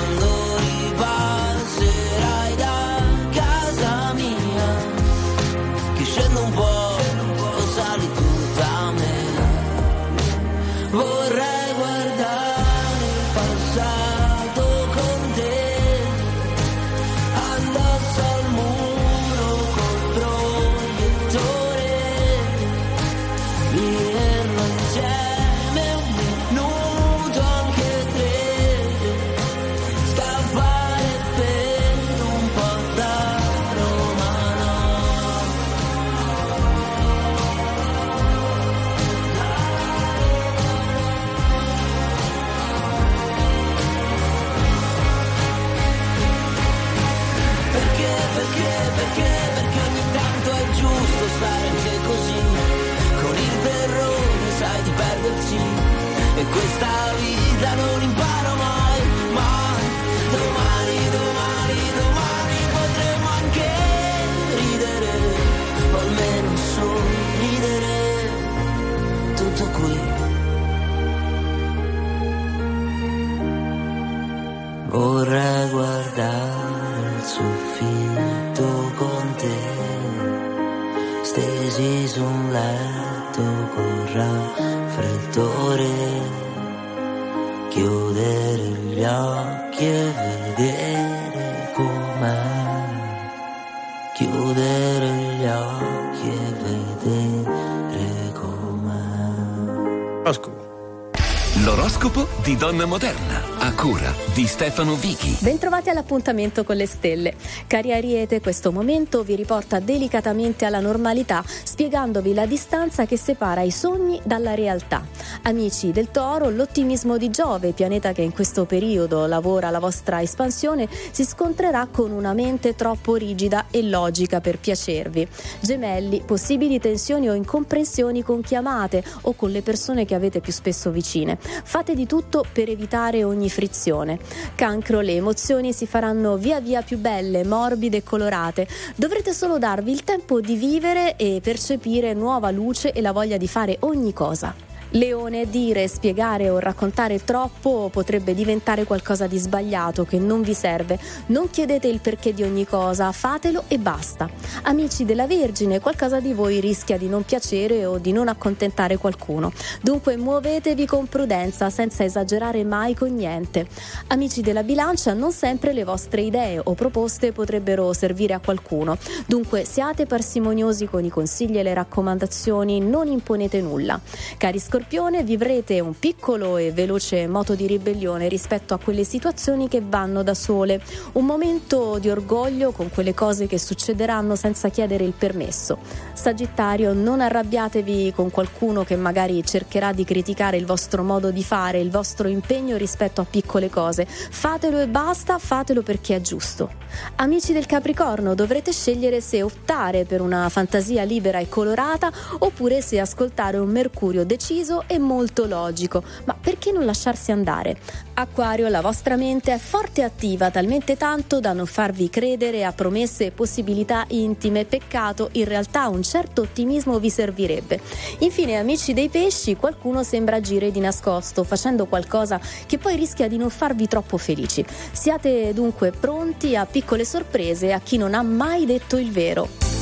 Stefano Vichi. Bentrovati all'appuntamento con le stelle. Cari Ariete, questo momento vi riporta delicatamente alla normalità, spiegandovi la distanza che separa i sogni dalla realtà. Amici del Toro, l'ottimismo di Giove, pianeta che in questo periodo lavora alla vostra espansione, si scontrerà con una mente troppo rigida e logica per piacervi. Gemelli, possibili tensioni o incomprensioni con chiamate o con le persone che avete più spesso vicine. Fate di tutto per evitare ogni frizione. Cancro, le emozioni si faranno via via più belle, morbide e colorate. Dovrete solo darvi il tempo di vivere e percepire nuova luce e la voglia di fare ogni cosa. Leone, dire, spiegare o raccontare troppo potrebbe diventare qualcosa di sbagliato che non vi serve. Non chiedete il perché di ogni cosa, fatelo e basta. Amici della Vergine, qualcosa di voi rischia di non piacere o di non accontentare qualcuno. Dunque muovetevi con prudenza, senza esagerare mai con niente. Amici della Bilancia, non sempre le vostre idee o proposte potrebbero servire a qualcuno. Dunque siate parsimoniosi con i consigli e le raccomandazioni, non imponete nulla. Cari Scorpione, vivrete un piccolo e veloce moto di ribellione rispetto a quelle situazioni che vanno da sole. Un momento di orgoglio con quelle cose che succederanno senza chiedere il permesso. Sagittario, non arrabbiatevi con qualcuno che magari cercherà di criticare il vostro modo di fare, il vostro impegno rispetto a piccole cose. Fatelo e basta, fatelo perché è giusto. Amici del Capricorno, dovrete scegliere se optare per una fantasia libera e colorata oppure se ascoltare un Mercurio deciso e molto logico. Ma perché non lasciarsi andare? Acquario, la vostra mente è forte e attiva, talmente tanto da non farvi credere a promesse e possibilità intime. Peccato, in realtà un certo ottimismo vi servirebbe. Infine, amici dei pesci, qualcuno sembra agire di nascosto, facendo qualcosa che poi rischia di non farvi troppo felici. Siate dunque pronti a piccole sorprese a chi non ha mai detto il vero.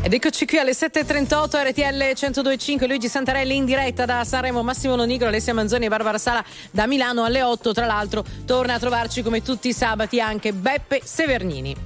Ed eccoci qui alle 7.38 RTL 102.5 Luigi Santarelli in diretta da Sanremo Massimo Lonigro, Alessia Manzoni e Barbara Sala da Milano alle 8 tra l'altro torna a trovarci come tutti i sabati anche Beppe Severnini.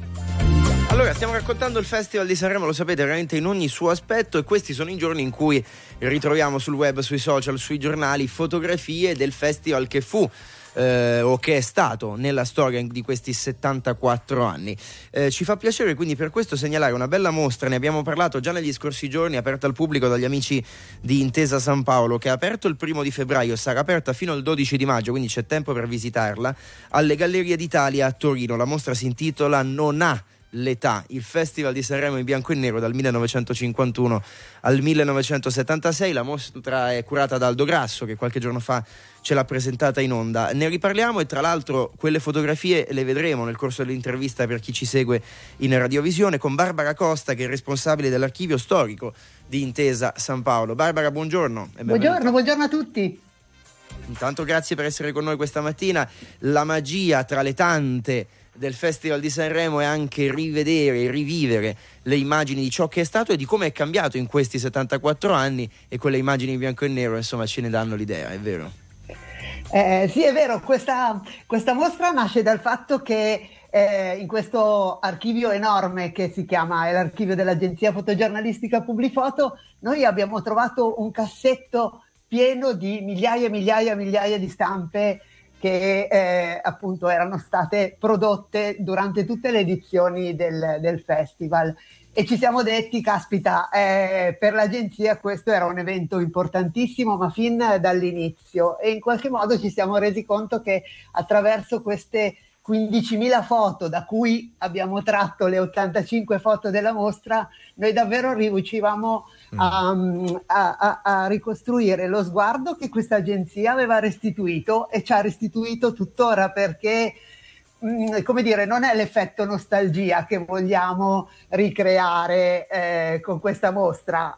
Allora, stiamo raccontando il Festival di Sanremo, lo sapete, veramente in ogni suo aspetto e questi sono i giorni in cui ritroviamo sul web, sui social, sui giornali fotografie del festival che fu eh, o che è stato nella storia di questi 74 anni. Eh, ci fa piacere quindi per questo segnalare una bella mostra, ne abbiamo parlato già negli scorsi giorni, aperta al pubblico dagli amici di Intesa San Paolo, che è aperto il primo di febbraio, sarà aperta fino al 12 di maggio, quindi c'è tempo per visitarla, alle Gallerie d'Italia a Torino. La mostra si intitola Non ha l'età, il Festival di Sanremo in bianco e nero dal 1951 al 1976. La mostra è curata da Aldo Grasso che qualche giorno fa ce l'ha presentata in onda. Ne riparliamo e tra l'altro quelle fotografie le vedremo nel corso dell'intervista per chi ci segue in radiovisione con Barbara Costa che è responsabile dell'archivio storico di Intesa San Paolo. Barbara, buongiorno. buongiorno, buongiorno a tutti. Intanto grazie per essere con noi questa mattina. La magia tra le tante del Festival di Sanremo è anche rivedere e rivivere le immagini di ciò che è stato e di come è cambiato in questi 74 anni e quelle immagini in bianco e nero insomma ce ne danno l'idea, è vero? Eh, sì, è vero, questa, questa, mostra nasce dal fatto che eh, in questo archivio enorme che si chiama l'archivio dell'agenzia fotogiornalistica Publifoto, noi abbiamo trovato un cassetto pieno di migliaia e migliaia e migliaia di stampe che eh, appunto erano state prodotte durante tutte le edizioni del, del festival e ci siamo detti, caspita, eh, per l'agenzia questo era un evento importantissimo, ma fin dall'inizio. E in qualche modo ci siamo resi conto che attraverso queste 15.000 foto da cui abbiamo tratto le 85 foto della mostra, noi davvero riuscivamo a, a, a, a, ricostruire lo sguardo che questa agenzia aveva restituito e ci ha restituito tuttora perché mh, come dire non è l'effetto nostalgia che vogliamo ricreare eh, con questa mostra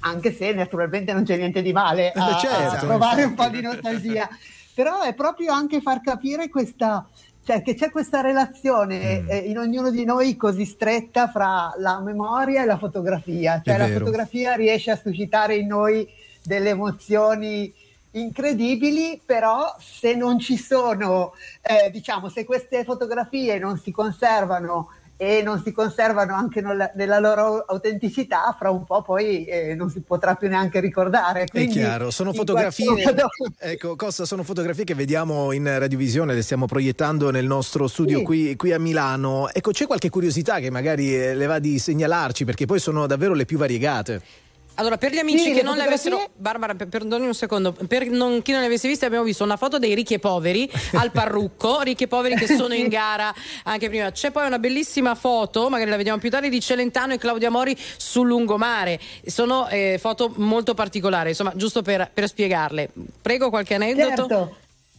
anche se naturalmente non c'è niente di male a, certo, a provare un po' di nostalgia però è proprio anche far capire questa cioè che c'è questa relazione Mm. eh, in ognuno di noi così stretta fra la memoria e la fotografia. Cioè È la vero. fotografia riesce a suscitare in noi delle emozioni incredibili, però se non ci sono, eh, diciamo, se queste fotografie non si conservano e non si conservano anche nella, loro autenticità, fra un po' poi eh, non si potrà più neanche ricordare. È Quindi, chiaro, sono fotografie, modo- ecco, Costa, sono fotografie che vediamo in radiovisione, le stiamo proiettando nel nostro studio Sì. qui, qui a Milano. Ecco, c'è qualche curiosità che magari eh, le va di segnalarci, perché poi sono davvero le più variegate. Allora, per gli amici Sì, che non le fotografie- avessero, Barbara, per- perdoni un secondo, per non- chi non le avesse viste, abbiamo visto una foto dei ricchi e poveri al parrucco, ricchi e poveri che sono in gara anche prima. C'è poi una bellissima foto, magari la vediamo più tardi, di Celentano e Claudia Mori sul lungomare. Sono eh, foto molto particolari, insomma, giusto per, per spiegarle. Prego qualche aneddoto. Certo.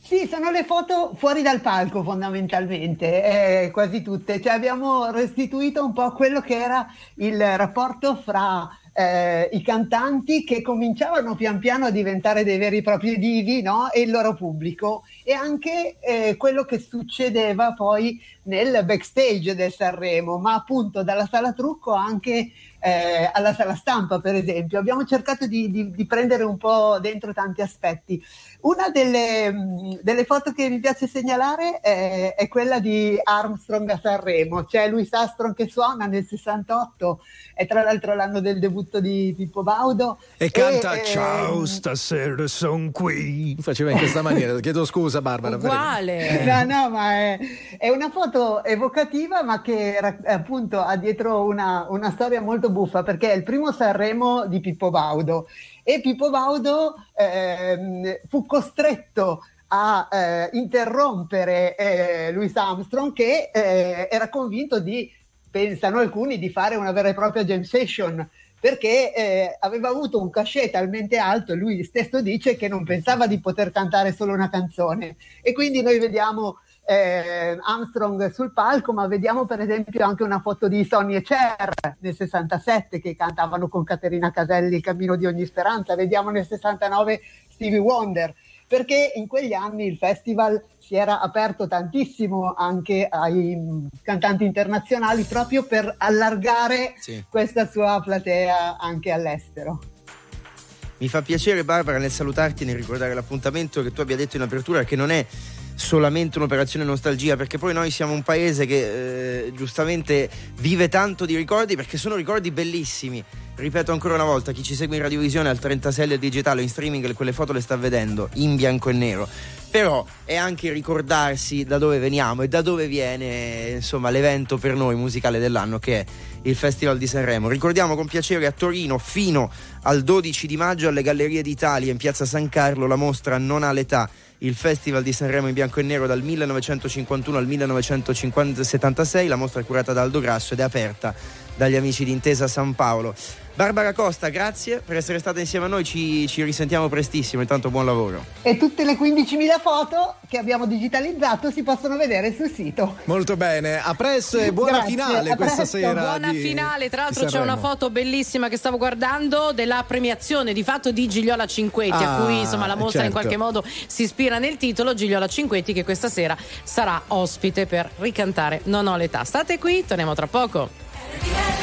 Sì, sono le foto fuori dal palco fondamentalmente, eh, quasi tutte. Cioè, abbiamo restituito un po' quello che era il rapporto fra eh, i cantanti che cominciavano pian piano a diventare dei veri e propri divi no? e il loro pubblico e anche eh, quello che succedeva poi nel backstage del Sanremo, ma appunto dalla sala trucco anche eh, alla sala stampa, per esempio. Abbiamo cercato di, di- di prendere un po' dentro tanti aspetti. Una delle, delle foto che mi piace segnalare è, è quella di Armstrong a Sanremo. C'è Louis Armstrong che suona nel 68, è tra l'altro l'anno del debutto di Pippo Baudo. E canta eh, Ciao, stasera son qui. Faceva in questa maniera. Chiedo scusa, Barbara. prego. No, no, ma è, è una foto evocativa, ma che appunto ha dietro una, una storia molto buffa, perché è il primo Sanremo di Pippo Baudo. E Pippo Baudo ehm, fu costretto a eh, interrompere eh, Louis Armstrong che eh, era convinto di, pensano alcuni, di fare una vera e propria jam session perché eh, aveva avuto un cachet talmente alto, lui stesso dice che non pensava di poter cantare solo una canzone. E quindi noi vediamo eh, Armstrong sul palco, ma vediamo per esempio anche una foto di Sonny e Cher nel 67 che cantavano con Caterina Caselli Il cammino di ogni speranza, vediamo nel 69 Stevie Wonder, perché in quegli anni il festival si era aperto tantissimo anche ai cantanti internazionali proprio per allargare Sì. questa sua platea anche all'estero. Mi fa piacere Barbara nel salutarti nel ricordare l'appuntamento che tu abbia detto in apertura che non è solamente un'operazione nostalgia perché poi noi siamo un paese che eh, giustamente vive tanto di ricordi perché sono ricordi bellissimi. Ripeto ancora una volta chi ci segue in radiovisione al 36 del digitale o in streaming quelle foto le sta vedendo in bianco e nero. Però è anche ricordarsi da dove veniamo e da dove viene insomma l'evento per noi musicale dell'anno che è il Festival di Sanremo. Ricordiamo con piacere a Torino fino al 12 di maggio alle Gallerie d'Italia in Piazza San Carlo la mostra Non ha l'età, il Festival di Sanremo in bianco e nero dal 1951 al 1976, la mostra è curata da Aldo Grasso ed è aperta dagli amici di Intesa San Paolo. Barbara Costa, grazie per essere stata insieme a noi, ci, ci risentiamo prestissimo, intanto buon lavoro. E tutte le 15.000 foto che abbiamo digitalizzato si possono vedere sul sito. Molto bene, a presto e buona Grazie, finale a questa sera. Buona di- finale, tra l'altro c'è una foto bellissima che stavo guardando della premiazione di fatto di Gigliola Cinquetti, a Ah, cui insomma la mostra in certo. qualche modo si ispira nel titolo. Gigliola Cinquetti che questa sera sarà ospite per ricantare Non ho l'età. State qui, torniamo tra poco.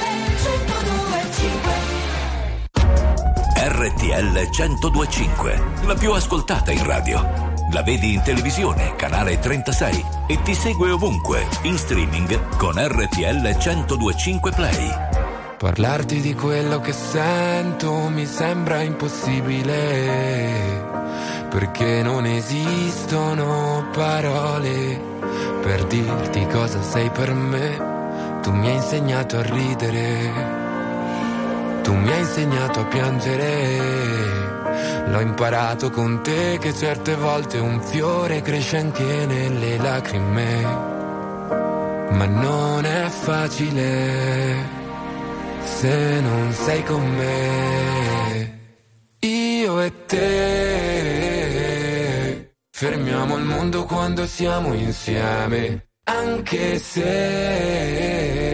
RTL 1025, la più ascoltata in radio. La vedi in televisione, canale 36 e ti segue ovunque, in streaming con RTL 1025 Play. Parlarti di quello che sento mi sembra impossibile, perché non esistono parole per dirti cosa sei per me. Tu mi hai insegnato a ridere, tu mi hai insegnato a piangere. L'ho imparato con te che certe volte un fiore cresce anche nelle lacrime, ma non è facile se non sei con me. Io e te fermiamo il mondo quando siamo insieme, anche se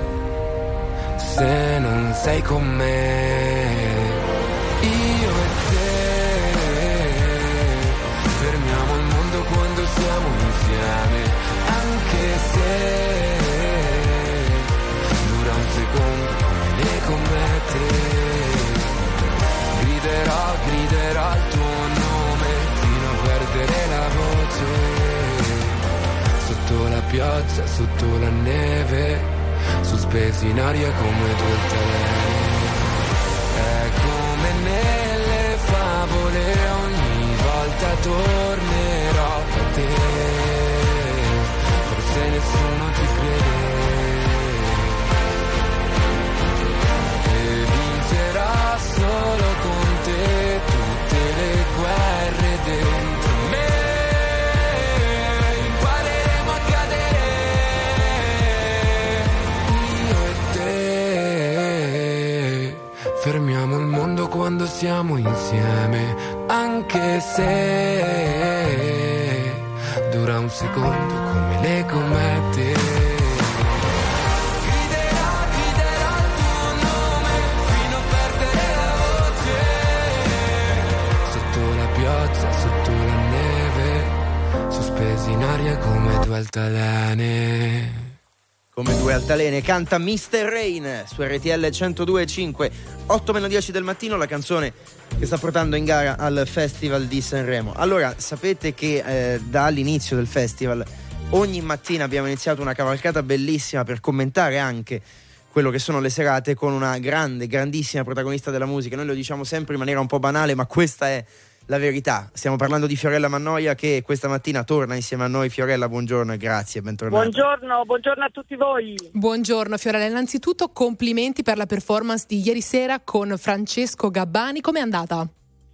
se non sei con me. Io e te fermiamo il mondo quando siamo insieme, anche se dura un secondo come ne commette. Griderò, griderò il tuo nome fino a perdere la voce. Sotto la pioggia, sotto la neve sospesi in aria come due altalene. È come nelle favole, ogni volta tornerò da te. Forse nessuno ti crede. Siamo insieme, anche se dura un secondo come le comete. Sotto la piazza, sotto la neve, sospesi in aria come due altalene. Come due altalene canta Mr. Rain su RTL 102.5 8 meno 10 del mattino la canzone che sta portando in gara al Festival di Sanremo allora sapete che eh, dall'inizio del festival ogni mattina abbiamo iniziato una cavalcata bellissima per commentare anche quello che sono le serate con una grande, grandissima protagonista della musica noi lo diciamo sempre in maniera un po' banale ma questa è la verità. Stiamo parlando di Fiorella Mannoia che questa mattina torna insieme a noi. Fiorella, buongiorno e grazie, bentornata. Buongiorno, buongiorno a tutti voi. Buongiorno Fiorella, innanzitutto complimenti per la performance di ieri sera con Francesco Gabbani. Com'è andata?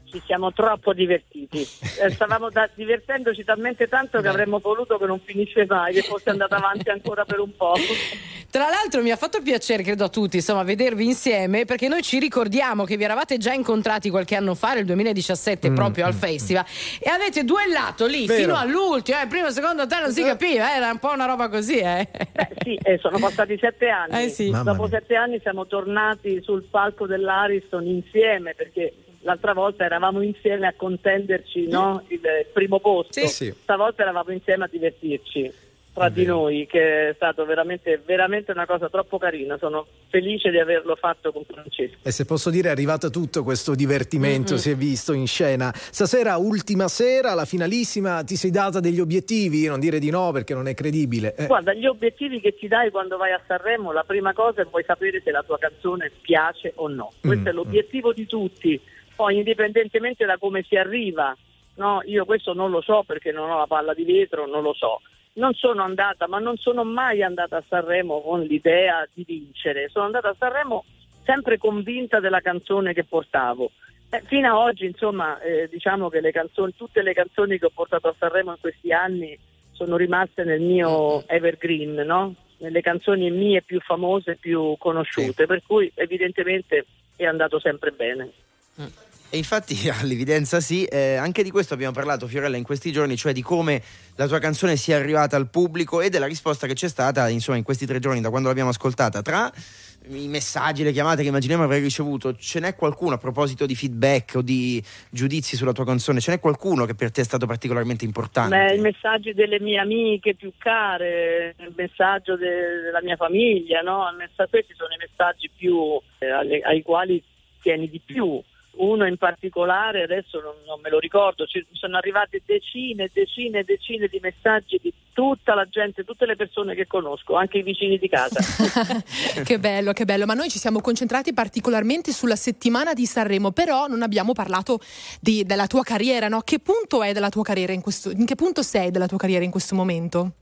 Ci siamo troppo divertiti. Eh, stavamo da- divertendoci talmente tanto che avremmo voluto che non finisse mai, che fosse andata avanti ancora per un po'. Tra l'altro mi ha fatto piacere, credo a tutti, insomma, vedervi insieme perché noi ci ricordiamo che vi eravate già incontrati qualche anno fa, nel 2017, Mm, proprio al festival, e avete duellato lì Vero. fino all'ultimo. Eh, primo, secondo te non si capiva, eh, era un po' una roba così, eh. Beh, sì, eh, sono passati sette anni. Eh, sì. Dopo sette anni siamo tornati sul palco dell'Ariston insieme perché l'altra volta eravamo insieme a contenderci no? il, primo posto. Sì, sì. Stavolta eravamo insieme a divertirci tra di noi, che è stato veramente, veramente una cosa troppo carina. Sono felice di averlo fatto con Francesco. E se posso dire è arrivato tutto questo divertimento, Mhm. si è visto in scena. Stasera, ultima sera, la finalissima, ti sei data degli obiettivi? Non dire di no perché non è credibile. Eh. Guarda, gli obiettivi che ti dai quando vai a Sanremo, la prima cosa è vuoi sapere se la tua canzone piace o no. Questo è l'obiettivo di tutti. Poi, indipendentemente da come si arriva, no? io questo non lo so perché non ho la palla di vetro, non lo so. Non sono andata, ma non sono mai andata a Sanremo con l'idea di vincere. Sono andata a Sanremo sempre convinta della canzone che portavo. Eh, fino a oggi, insomma, eh, diciamo che le canzoni, tutte le canzoni che ho portato a Sanremo in questi anni sono rimaste nel mio evergreen, no? nelle canzoni mie più famose, più conosciute, per cui evidentemente è andato sempre bene. E infatti all'evidenza sì, eh, anche di questo abbiamo parlato Fiorella in questi giorni, cioè di come la tua canzone sia arrivata al pubblico e della risposta che c'è stata insomma in questi tre giorni da quando l'abbiamo ascoltata. Tra i messaggi, le chiamate che immaginiamo avrei ricevuto, ce n'è qualcuno a proposito di feedback o di giudizi sulla tua canzone? Ce n'è qualcuno che per te è stato particolarmente importante? Beh, I messaggi delle mie amiche più care, il messaggio de- della mia famiglia, no? Questi sono i messaggi più, eh, alle- ai quali tieni di più. Uno in particolare, adesso non, non me lo ricordo, ci sono arrivate decine e decine e decine di messaggi di tutta la gente, tutte le persone che conosco, anche i vicini di casa. che bello, che bello. Ma noi ci siamo concentrati particolarmente sulla settimana di Sanremo, però non abbiamo parlato di- della tua carriera, no? Che punto è della tua carriera in questo in che punto sei della tua carriera in questo momento?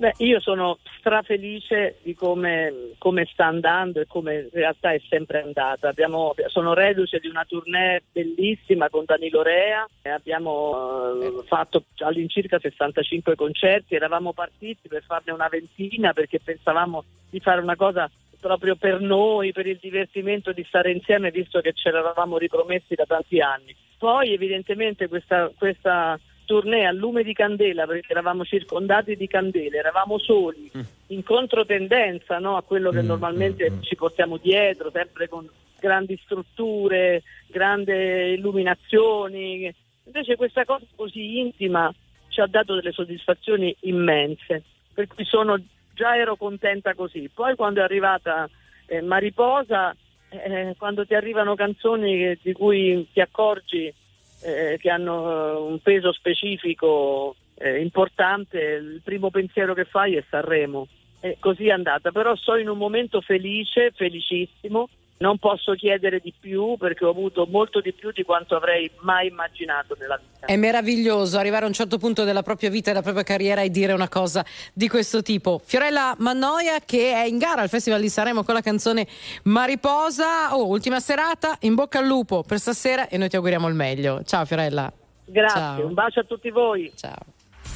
Beh, io sono strafelice di come, come sta andando e come in realtà è sempre andata. Abbiamo- sono reduce di una tournée bellissima con Danilo Rea, e abbiamo eh, fatto all'incirca 65 concerti, eravamo partiti per farne una ventina perché pensavamo di fare una cosa proprio per noi, per il divertimento di stare insieme, visto che ce l'eravamo ripromessi da tanti anni. Poi evidentemente questa, questa tournée a lume di candela, perché eravamo circondati di candele, eravamo soli, in controtendenza no, a quello che normalmente ci portiamo dietro, sempre con grandi strutture, grandi illuminazioni. Invece questa cosa così intima ci ha dato delle soddisfazioni immense, per cui sono, già ero contenta così. Poi quando è arrivata eh, Mariposa, eh, quando ti arrivano canzoni che- di cui ti accorgi eh, che hanno eh, un peso specifico eh, importante, il primo pensiero che fai è Sanremo. E così è andata, però sono in un momento felice, felicissimo, non posso chiedere di più perché ho avuto molto di più di quanto avrei mai immaginato nella vita. È meraviglioso arrivare a un certo punto della propria vita e della propria carriera e dire una cosa di questo tipo. Fiorella Mannoia che è in gara al Festival di Sanremo con la canzone Mariposa. Oh, ultima serata, in bocca al lupo per stasera e noi ti auguriamo il meglio. Ciao Fiorella. Grazie, Ciao. un bacio a tutti voi. Ciao.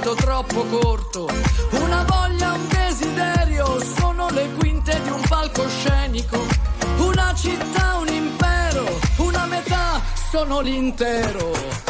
troppo corto, una voglia, un desiderio, sono le quinte di un palcoscenico, una città, un impero, una metà, sono l'intero.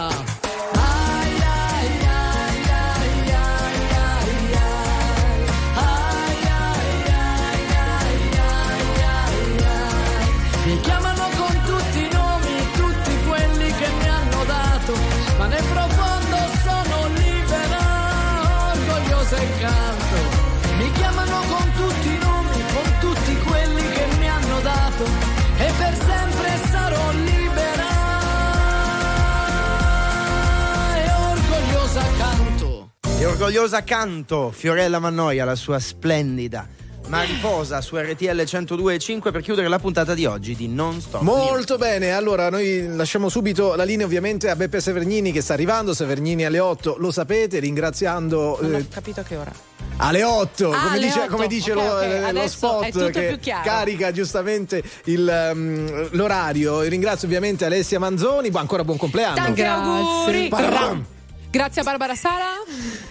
Orgogliosa canto Fiorella Mannoia, la sua splendida Mariposa su RTL 102.5 per chiudere la puntata di oggi di Non Stop. Molto bene, allora noi lasciamo subito la linea ovviamente a Beppe Severnini che sta arrivando, Severnini alle 8, lo sapete, ringraziando... Non eh, ho capito a che ora. alle 8, Ah, come alle dice, 8. come dice Ok, lo, ok. eh, lo spot che carica giustamente il, um, l'orario. Ringrazio ovviamente Alessia Manzoni, ancora buon compleanno. Tanti auguri. Parram. Grazie a Barbara Sala.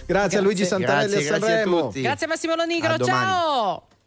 Grazie a Luigi Santarelli Grazie, a grazie a Sanremo. tutti. Grazie Massimo Lonigro, A ciao!